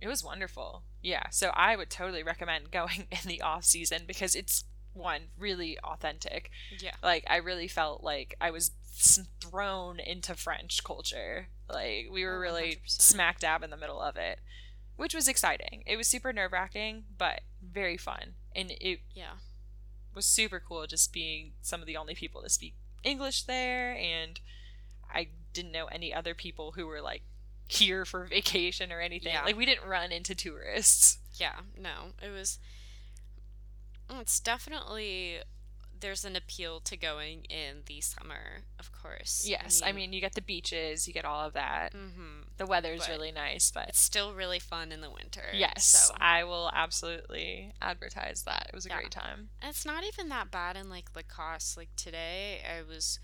it was wonderful. Yeah, so I would totally recommend going *laughs* in the off season because it's one really authentic. Yeah. Like I really felt like I was thrown into French culture. Like we were Oh, really 100%. smack dab in the middle of it, which was exciting. It was super nerve wracking, but very fun, and it Yeah. was super cool just being some of the only people to speak English there, and I didn't know any other people who were like here for vacation or anything. Yeah. Like we didn't run into tourists. Yeah. No, it was. It's definitely there's an appeal to going in the summer, of course. Yes, I mean, you get the beaches, you get all of that. hmm The weather's But really nice, but it's still really fun in the winter. yes, So I will absolutely advertise that. It was a Yeah. great time. and it's not even that bad in like Lacoste. Like today, I was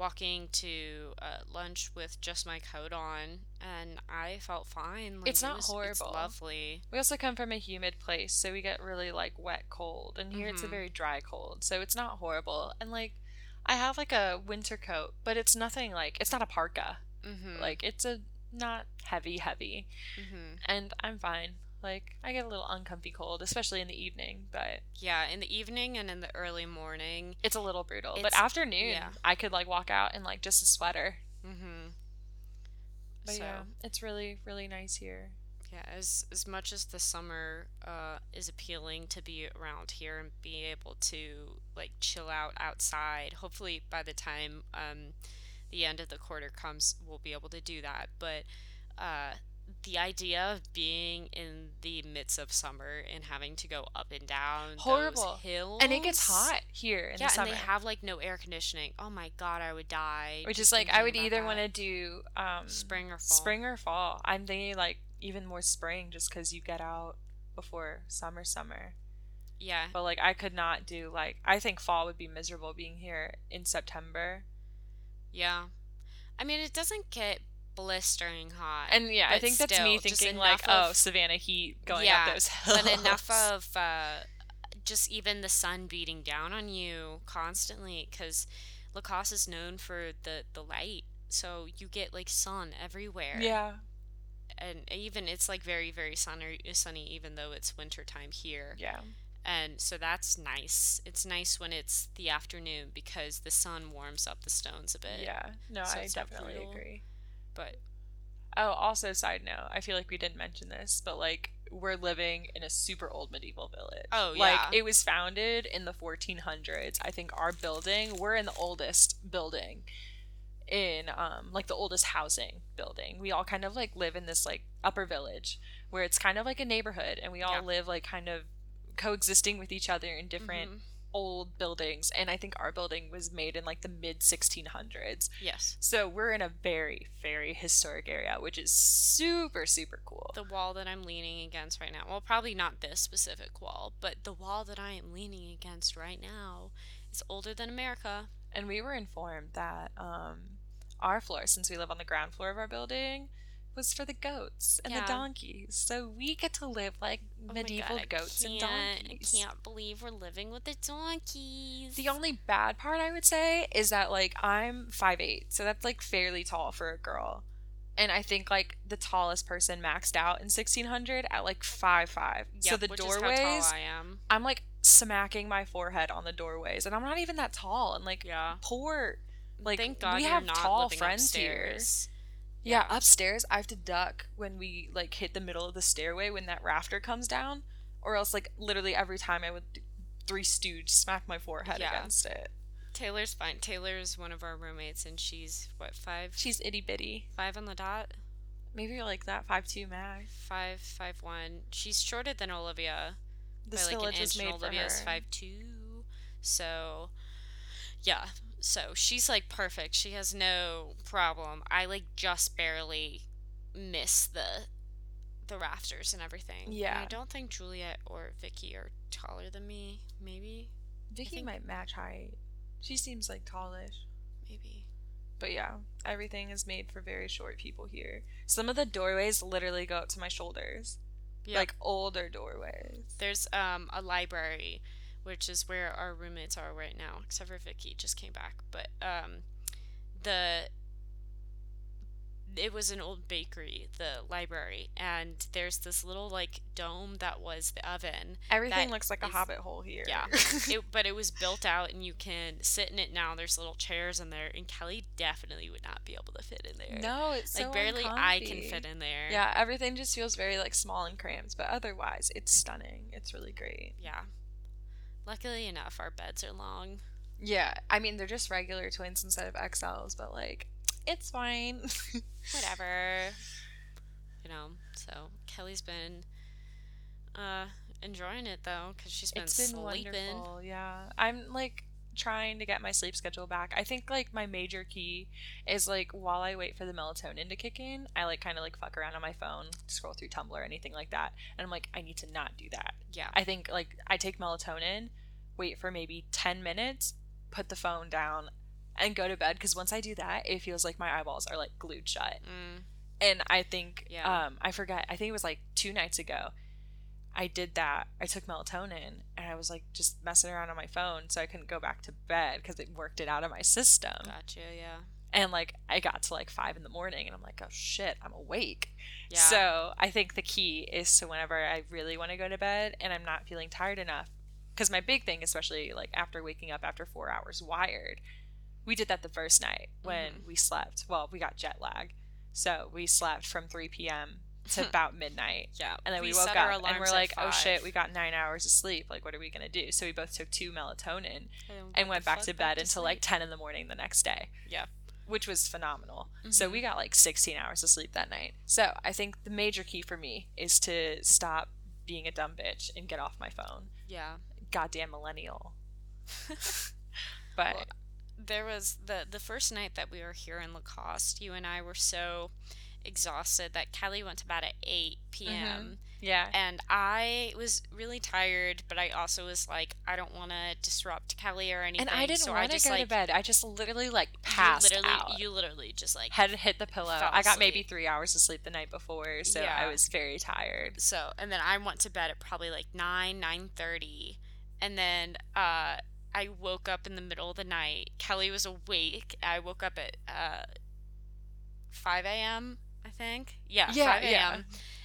walking to uh, lunch with just my coat on, and I felt fine. Like, It's it not horrible. It's lovely. We also come from a humid place, so we get really like wet cold, and here it's a Mhm. very dry cold, so it's not horrible. And like, I have like a winter coat, but it's nothing like it's not a parka. Mm-hmm. Like it's a not heavy heavy, mm-hmm. and I'm fine. Like I get a little uncomfy cold, especially in the evening, but yeah, in the evening and in the early morning. it's a little brutal. but afternoon, yeah. I could like walk out in like just a sweater. Mm-hmm. But so yeah, it's really really nice here. yeah, as as much as the summer uh, is appealing to be around here and be able to like chill out outside. Hopefully, by the time um, the end of the quarter comes, we'll be able to do that. But uh, the idea of being in the midst of summer and having to go up and down Horrible. those hills, And it gets hot here in yeah, the summer. and they have like no air conditioning. Oh my god, I would die. Which is like I would either want to do um spring or fall. spring or fall. I'm thinking like even more spring just because you get out before summer summer. Yeah, But like I could not do like I think fall would be miserable being here in September. yeah. I mean, it doesn't get blistering hot, And yeah, I think that's me still, thinking like enough oh Savannah heat going Yeah, up those *laughs* hills. but enough of uh, just even the sun beating down on you constantly because Lacoste is known for the the light, so you get like sun everywhere. Yeah. and even it's like very very sunny sunny even though it's winter time here. Yeah. and so that's nice. It's nice when it's the afternoon because the sun warms up the stones a bit. Yeah. No, so I definitely agree. But Oh, also side note, I feel like we didn't mention this, but like we're living in a super old medieval village. Oh, yeah. Like it was founded in the 1400s. I think our building, we're in the oldest building in um like the oldest housing building. We all kind of like live in this like upper village where it's kind of like a neighborhood and we all Yeah. live like kind of coexisting with each other in different Mhm. Old buildings and I think our building was made in like the mid 1600s. yes, So we're in a very, very historic area, which is super, super cool. the wall that I'm leaning against right now. Well, probably not this specific wall, but the wall that I am leaning against right now is older than America. And we were informed that um, our floor, since we live on the ground floor of our building, was for the goats and Yeah. the donkeys. So we get to live like Oh medieval God, goats and donkeys. I can't believe we're living with the donkeys. The only bad part I would say is that like I'm 5'8, so that's like fairly tall for a girl. And I think like the tallest person maxed out in 1600 at like 5'5. so Yep, the is how doorways tall I am. I'm like smacking my forehead on the doorways, and I'm not even that tall. And like, Yeah. poor, like Thank God we have tall friends upstairs. Yeah, upstairs I have to duck when we like hit the middle of the stairway when that rafter comes down, or else like literally every time I would three stooge smack my forehead Yeah. against it. Taylor's fine. Taylor's one of our roommates, and she's what five? She's itty bitty, five on the dot. maybe you're like that five two max. Five five one. She's shorter than Olivia This by like an inch, and made for Olivia's her. five two. So, yeah. So she's like perfect. She has no problem. I like just barely miss the the rafters and everything. And Yeah. I don't think Juliet or Vicky are taller than me. Maybe. Vicky think- might match height. She seems like tallish. Maybe. But yeah, everything is made for very short people here. Some of the doorways literally go up to my shoulders. Yeah. Like older doorways. There's um a library, which is where our roommates are right now, except for Vicky just came back. But um the it was an old bakery, the library, and there's this little like dome that was the oven. Everything looks like a hobbit hole here. Yeah. *laughs* It, but it was built out and you can sit in it now. There's little chairs in there and Kelly definitely would not be able to fit in there. no, it's Like so barely I can fit in there. Yeah, everything just feels very like small and cramped, but otherwise it's stunning. It's really great. Yeah. Luckily enough, our beds are long. Yeah, I mean they're just regular twins instead of XLs, but like it's fine. *laughs* whatever you know so kelly's been uh enjoying it though because she's been it's been sleeping wonderful. Yeah, I'm like trying to get my sleep schedule back. I think like my major key is like while I wait for the melatonin to kick in, I like kind of like fuck around on my phone, scroll through Tumblr, anything like that. And I'm like, I need to not do that. Yeah. I think like I take melatonin, wait for maybe 10 minutes, put the phone down, and go to bed because once I do that, it feels like my eyeballs are like glued shut. Mm, And I think, Yeah. um, I forget, I think it was like two nights ago. I did that. I took melatonin and I was like just messing around on my phone so I couldn't go back to bed because it worked it out of my system. gotcha. Yeah. And like I got to like five in the morning and I'm like, oh shit, I'm awake. Yeah. So I think the key is to whenever I really want to go to bed and I'm not feeling tired enough. Because my big thing, especially like after waking up after four hours wired, we did that the first night when Mhm. we slept. Well, we got jet lag. So we slept from 3 p.m. to *laughs* about midnight. yeah. And then we, We woke up and we're like, oh shit, we got nine hours of sleep. Like, what are we going to do? So we both took two melatonin And, and went back to bed until like 10 in the morning the next day. Yeah. Which was phenomenal. So Mhm. we got like 16 hours of sleep that night. So I think the major key for me is to stop being a dumb bitch and get off my phone. Yeah. Goddamn millennial. *laughs* But Well, there was the the first night that we were here in Lacoste. You and I were so exhausted that Kelly went to bed at 8 p.m. yeah. And I was really tired, but I also was like, I don't want to disrupt Kelly or anything. And I didn't so want to go like to bed. I just literally like you passed literally, out. You literally just like had hit the pillow. I got maybe three hours of sleep the night before, so Yeah. I was very tired. so and then i went to bed at probably like 9 9.30 and then uh i woke up in the middle of the night kelly was awake i woke up at uh 5 a.m i think yeah, Yeah, 5 a.m yeah.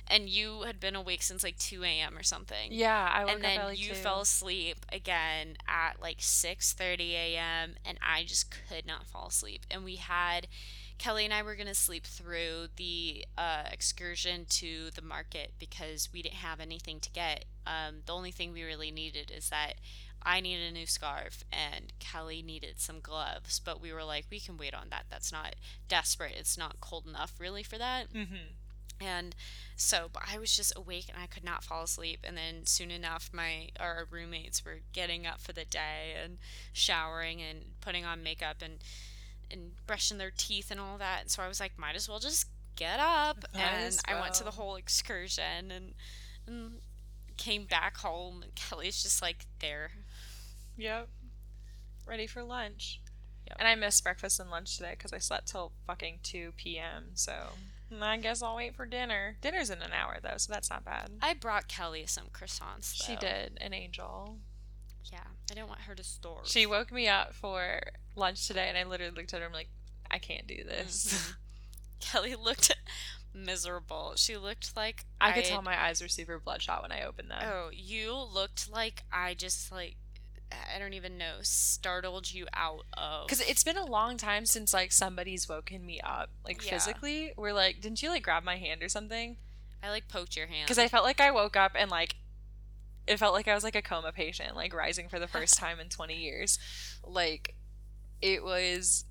and you had been awake since like 2 a.m or something Yeah, I woke and then up early you too. fell asleep again at like 6:30 a.m. and I just could not fall asleep and we had Kelly and I were going to sleep through the uh, excursion to the market because we didn't have anything to get. Um, the only thing we really needed is that I needed a new scarf and Kelly needed some gloves, but we were like, we can wait on that. That's not desperate. It's not cold enough really for that. Mhm. And so, but I was just awake and I could not fall asleep. And then soon enough, my our roommates were getting up for the day and showering and putting on makeup and and brushing their teeth and all that. And so I was like, might as well just get up. Might and as I went to the whole excursion and, and came back home. And *laughs* Kelly's just like there. Yep. Ready for lunch. Yep. And I missed breakfast and lunch today because I slept till fucking 2 p.m. So I guess I'll wait for dinner. Dinner's in an hour though, so that's not bad. I brought Kelly some croissants. She did, an angel. Yeah, I don't want her to starve. She woke me up for lunch today, and I literally looked at her. I'm like, I can't do this. Mhm. *laughs* Kelly looked miserable. She looked like I could tell my eyes were super bloodshot when I opened them. Oh, you looked like I just like I don't even know startled you out of. Because it's been a long time since like somebody's woken me up, like Yeah. physically. We're like, didn't you like grab my hand or something? I like poked your hand. Because I felt like I woke up and like it felt like I was like a coma patient, like rising for the first time in 20 years. Like it was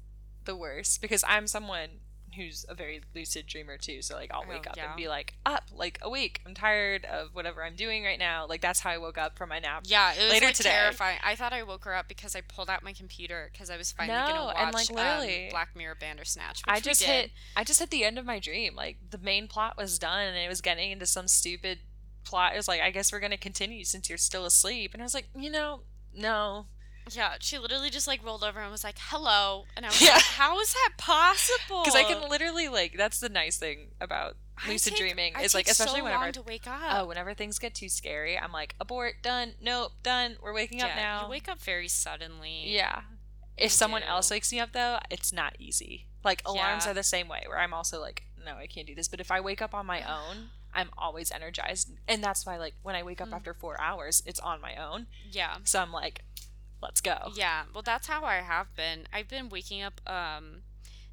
the worst because I'm someone who's a very lucid dreamer too. So like I'll Oh, wake up yeah. and be like up, like awake. I'm tired of whatever I'm doing right now. Like that's how I woke up from my nap. yeah, it was later like today. terrifying. I thought I woke her up because I pulled out my computer because I was finally gonna watch and, like, um, Black Mirror Bandersnatch. Which I just hit I just hit the end of my dream. Like the main plot was done and it was getting into some stupid plot. Was like, I guess we're gonna continue since you're still asleep. And I was like, you know, no. Yeah, she literally just like rolled over and was like, "Hello," and I was Yeah. like, "How is that possible?" *laughs* Because I can literally like that's the nice thing about lucid take- dreaming is like especially so whenever to wake oh, up. oh whenever things get too scary, I'm like abort, done, nope, done. We're waking up now. you wake up very suddenly. yeah. If You someone do. else wakes me up though, it's not easy. Like alarms Yeah. are the same way where I'm also like, no, I can't do this. But if I wake up on my own, I'm always energized. And that's why like when I wake up Mm. after four hours, it's on my own. yeah. So I'm like, let's go. Yeah, well, that's how I have been. I've been waking up um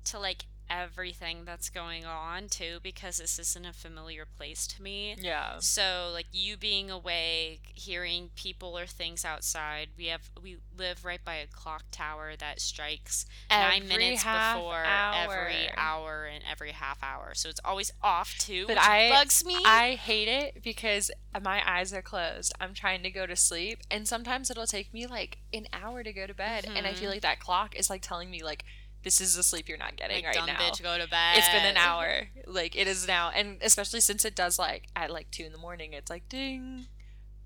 to like everything that's going on too because this isn't a familiar place to me. Yeah. So like you being awake, hearing people or things outside. We have we live right by a clock tower that strikes nine minutes before hour. every hour and every half hour. So it's always off too, But which I- bugs me. I hate it because my eyes are closed. I'm trying to go to sleep, and sometimes it'll take me like an hour to go to bed, and I feel Mhm. like that clock is like telling me like this is the sleep you're not getting like right dumb now. bitch, go to bed. It's been an hour. Like it is now, and especially since it does like at like two in the morning, it's like ding,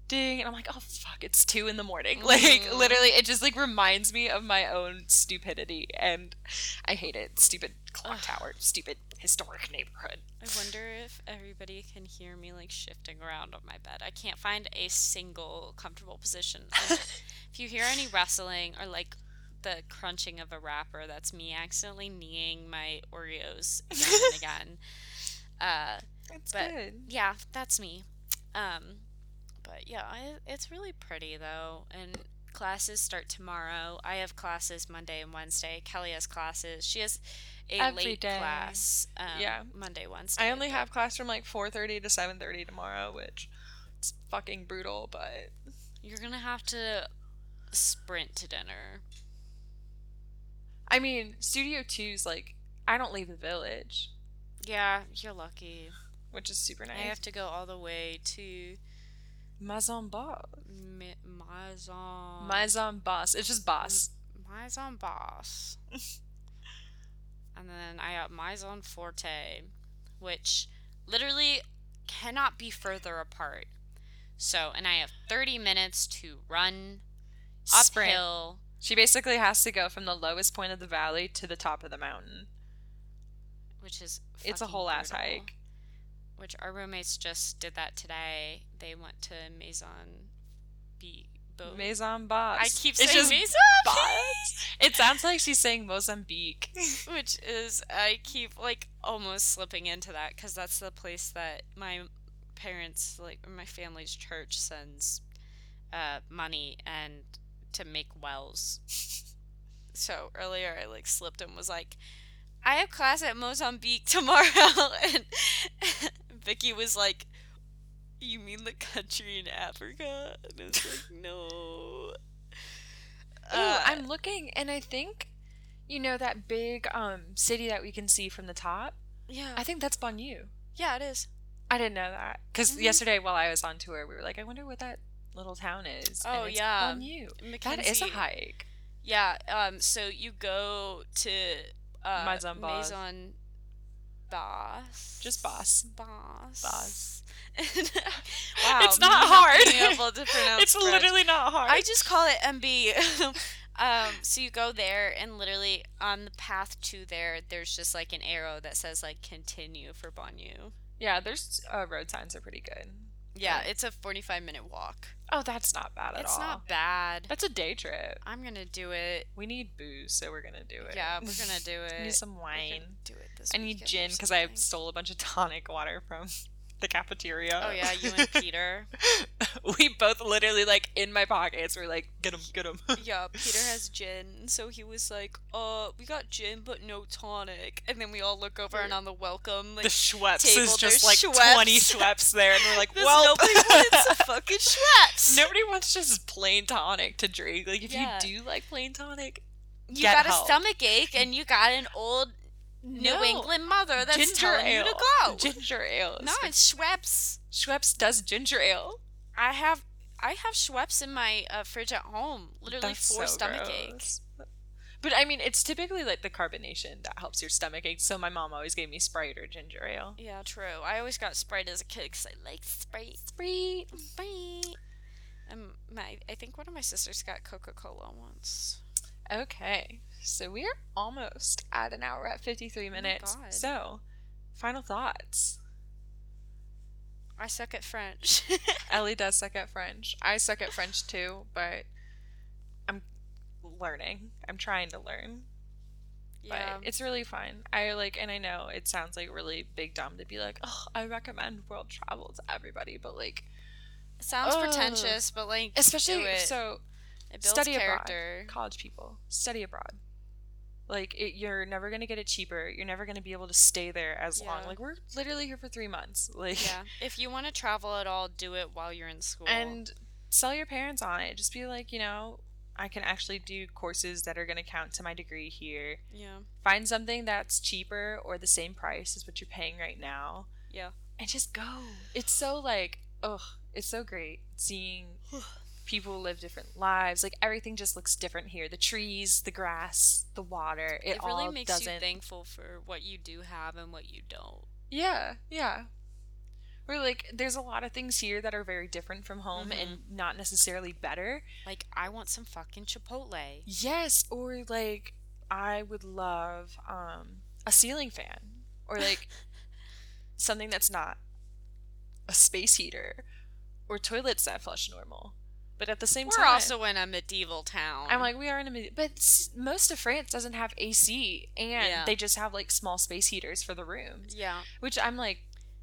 ding, and I'm like, oh fuck, it's two in the morning. *laughs* Like Mhm. literally, it just like reminds me of my own stupidity, and I hate it. Stupid clock tower, stupid historic neighborhood. I wonder if everybody can hear me like shifting around on my bed. I can't find a single comfortable position. *laughs* If you hear any rustling or like the crunching of a wrapper, that's me accidentally kneeing my Oreos *laughs* again and again. Uh, That's But- good. yeah, that's me. Um, but yeah, I, it's really pretty though, and classes start tomorrow. I have classes Monday and Wednesday. Kelly has classes. She has a Every late day. class. Um, Yeah. Monday, Wednesday. I only have class from like 4:30 to 7:30 tomorrow, which it's fucking brutal, but You're gonna have to sprint to dinner. I mean, Studio 2's like I don't leave the village, Yeah, you're lucky. which is super nice. I have to go all the way to Maison Boss. Mi- Maison. Maison Boss. It's just boss. Maison Boss. *laughs* and then I got Maison Forte, which literally cannot be further apart. So, and I have 30 minutes to run Sprint. uphill. She basically has to go from the lowest point of the valley to the top of the mountain. Which is It's a whole ass hike. Which our roommates just did that today. They went to Maison B. Bo- Maison Boss. I keep saying just Maison Boss. It sounds like she's saying Mozambique. *laughs* which is I keep like almost slipping into that because that's the place that my parents like my family's church sends uh, money and to make wells. so earlier I like slipped and was like, I have class at Mozambique tomorrow, *laughs* and *laughs* Vicky was like. You mean the country in Africa? And I was like, *laughs* no. Ooh, Uh, I'm looking, and I think, you know, that big um city that we can see from the top. yeah, I think that's Bonnieux. yeah, it is. I didn't know that because Mhm. yesterday while I was on tour, we were like, I wonder what that little town is. Oh, it's yeah. Bonnieux. That is a hike. Yeah, um, so you go to uh, Maison Boss. Maison Boss. Just Boss. Boss. Boss. wow, It's not hard. able to pronounce it's French. literally not hard. I just call it MB. *laughs* *laughs* um, so you go there, and literally on the path to there, there's just like an arrow that says like continue for Bonnieux. yeah, there's uh, road signs are pretty good. Yeah, it's a 45 minute walk. Oh, that's not bad at It's all. It's not bad. That's a day trip. I'm gonna do it. We need booze, so we're gonna do it. Yeah, we're gonna do *laughs* I it. need some wine. do it this I need gin because I stole a bunch of *laughs* tonic water from the cafeteria. Oh yeah, you and *laughs* Peter. we both literally like in my pockets. We're like, get him, get him. *laughs* yeah, Peter *laughs* has gin, so he was like, "Uh, we got gin but no tonic." And then we all look over and on the welcome, like, the Schweppes table, is just like Schweppes. twenty Schweppes there, and we're like, "There's well, nobody wants a fucking Schweppes. nobody wants just plain tonic to drink. Like if Yeah. you do like plain tonic, you got help. a stomach ache and you got an old New No. England mother that's ginger telling ale, you to go. ginger ale. no, it's Schweppes. Schweppes does ginger ale. I have I have Schweppes in my uh, fridge at home. Literally That's for so stomach aches. But I mean, it's typically like the carbonation that helps your stomach ache. So my mom always gave me Sprite or ginger ale. Yeah, true. I always got Sprite as a kid because I like Sprite. Sprite. Sprite. Um, my I think one of my sisters got Coca Cola once. Okay, so we are almost at an hour at 53 minutes. Oh so, final thoughts. I suck at French. *laughs* Ellie does suck at French. I suck at French too, but I'm learning. I'm trying to learn. yeah. But it's really fun. I like, and I know it sounds like really big dumb to be like, oh, I recommend world travel to everybody, but like, It sounds Ugh. pretentious, but like especially so it builds study character. abroad. College people study abroad. Like it, you're never gonna get it cheaper. You're never gonna be able to stay there as long. Like we're literally here for three months. *laughs* Like Yeah. If you want to travel at all, do it while you're in school. and sell your parents on it. Just be like, you know, I can actually do courses that are gonna count to my degree here. yeah. Find something that's cheaper or the same price as what you're paying right now. Yeah. And just go. It's so like, ugh, it's so great seeing *sighs* people live different lives. Like everything just looks different here. The trees, the grass, the water. It, It really all makes doesn't. you thankful for what you do have and what you don't. Yeah, yeah. We're like, there's a lot of things here that are very different from home Mm-hmm. and not necessarily better. Like I want some fucking Chipotle. Yes, or like I would love um a ceiling fan or like *laughs* something that's not a space heater or toilets that flush normal. But at the same time We're also in a medieval town. I'm like we are in a mid- but most of France doesn't have AC and Yeah. they just have like small space heaters for the rooms. yeah. Which I'm like,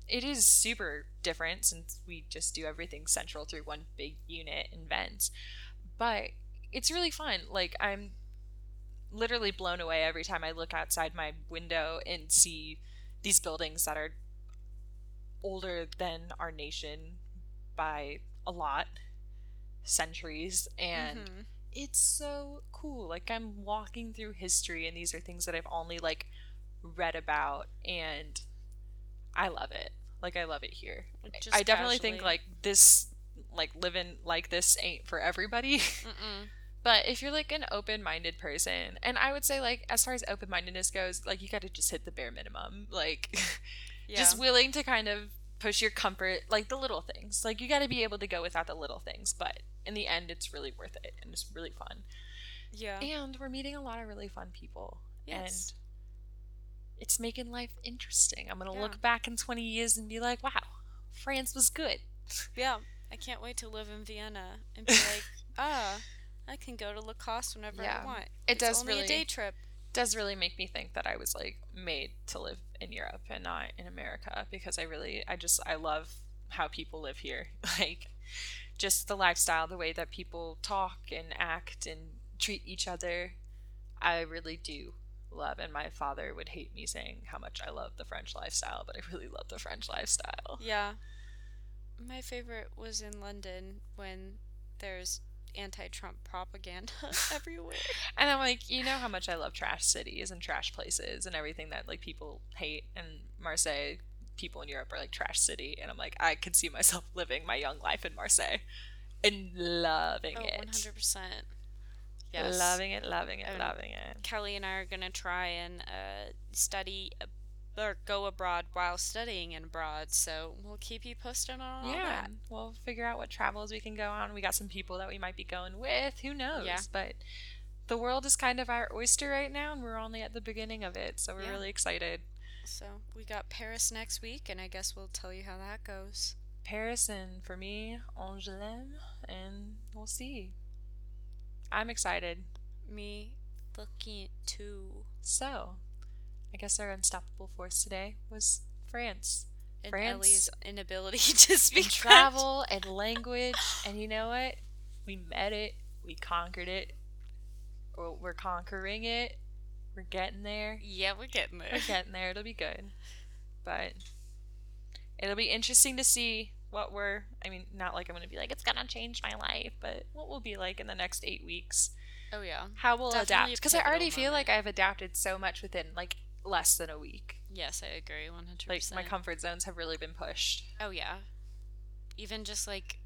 it is super different since we just do everything central through one big unit and vents. But it's really fun. Like, I'm literally blown away every time I look outside my window and see these buildings that are older than our nation by a lot centuries and Mhm. it's so cool. Like I'm walking through history and these are things that I've only like read about and I love it. Like I love it here. Just I definitely think like this like living like this ain't for everybody. *laughs* Mm-mm. but if you're like an open-minded person and I would say like as far as open-mindedness goes, like you got to just hit the bare minimum. Like *laughs* Yeah. just willing to kind of push your comfort like the little things. Like you got to be able to go without the little things, but in the end it's really worth it and it's really fun yeah. and we're meeting a lot of really fun people Yes. and it's making life interesting i'm gonna Yeah. look back in 20 years and be like wow france was good Yeah. I can't wait to live in Vienna and be *laughs* like, ah, I can go to Lacoste whenever Yeah. I want. It It's does only really- a day trip. Does really make me think that i was like made to live in europe and not in america because i really i just i love how people live here. *laughs* Like just the lifestyle the way that people talk and act and treat each other i really do love. And my father would hate me saying how much i love the french lifestyle but i really love the french lifestyle. Yeah. My favorite was in London when there's anti-Trump propaganda *laughs* everywhere. And I'm like, you know how much I love trash cities and trash places and everything that like people hate. And Marseille, people in Europe are like trash city. And I'm like, I could see myself *laughs* living my young life in Marseille and loving Oh, it. 100%. Yes. Loving it, loving it, And- loving it. Kelly and I are going to try and uh, study or go abroad while studying in abroad. So we'll keep you posted on all Yeah, that. we'll figure out what travels we can go on. We got some people that we might be going with. Who knows? Yeah. But the world is kind of our oyster right now, and we're only at the beginning of it. So we're Yeah. really excited. So we got Paris next week, and I guess we'll tell you how that goes. Paris and for me, Angoulême, and we'll see. I'm excited. Me looking too. So, I guess our unstoppable force today was France. And France. Ellie's inability *laughs* to speak And travel and *laughs* language. And you know what? We met it. We conquered it. Or we're conquering it. We're getting there. Yeah, we're getting there. We're getting there. It'll be good. But it'll be interesting to see what we're. I mean, not like I'm going to be like, it's going to change my life, but what we'll be like in the next eight weeks. Oh yeah. How we'll Definitely adapt. Because I already feel like. I've adapted so much within like less than a week. Yes, I agree. One hundred Like, percent. my comfort zones have really been pushed. Oh yeah. Even just like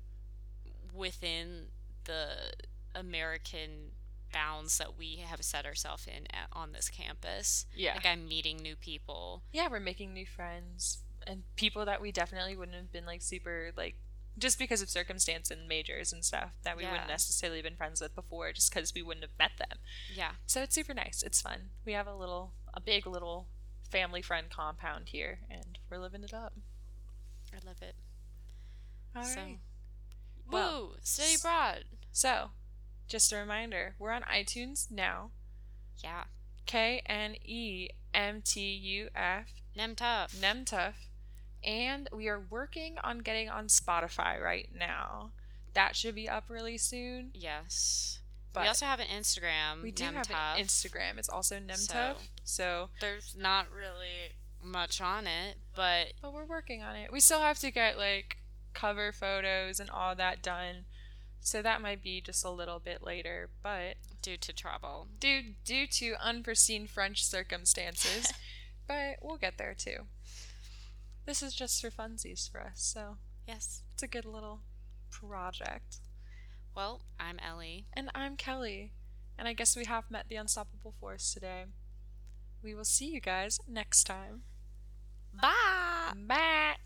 within the American bounds that we have set ourselves in at, on this campus. Yeah. Like I'm meeting new people. yeah, we're making new friends and people that we definitely wouldn't have been like super like just because of circumstance and majors and stuff that we wouldn't necessarily have been friends with before just because we wouldn't have met them. Yeah. So it's super nice. It's fun. We have a little a big little family friend compound here and we're living it up. I love it. All right. so Well, Woo! Study s- abroad. So, just a reminder, we're on iTunes now. Yeah. K N E M T U F Nem tough. Nemtough. And we are working on getting on Spotify right now. That should be up really soon. Yes. But we also have an Instagram. we do have an Instagram. It's also Nemtough. So- So, There's not really much on it, but but we're working on it. We still have to get like cover photos and all that done. So that might be just a little bit later, but due to trouble. due due to unforeseen French circumstances, *laughs* but we'll get there too. This is just for funsies for us, so Yes. it's a good little project. Well, I'm Ellie. And I'm Kelly, and I guess we have met the unstoppable force today. We will see you guys next time. Bye. Bye.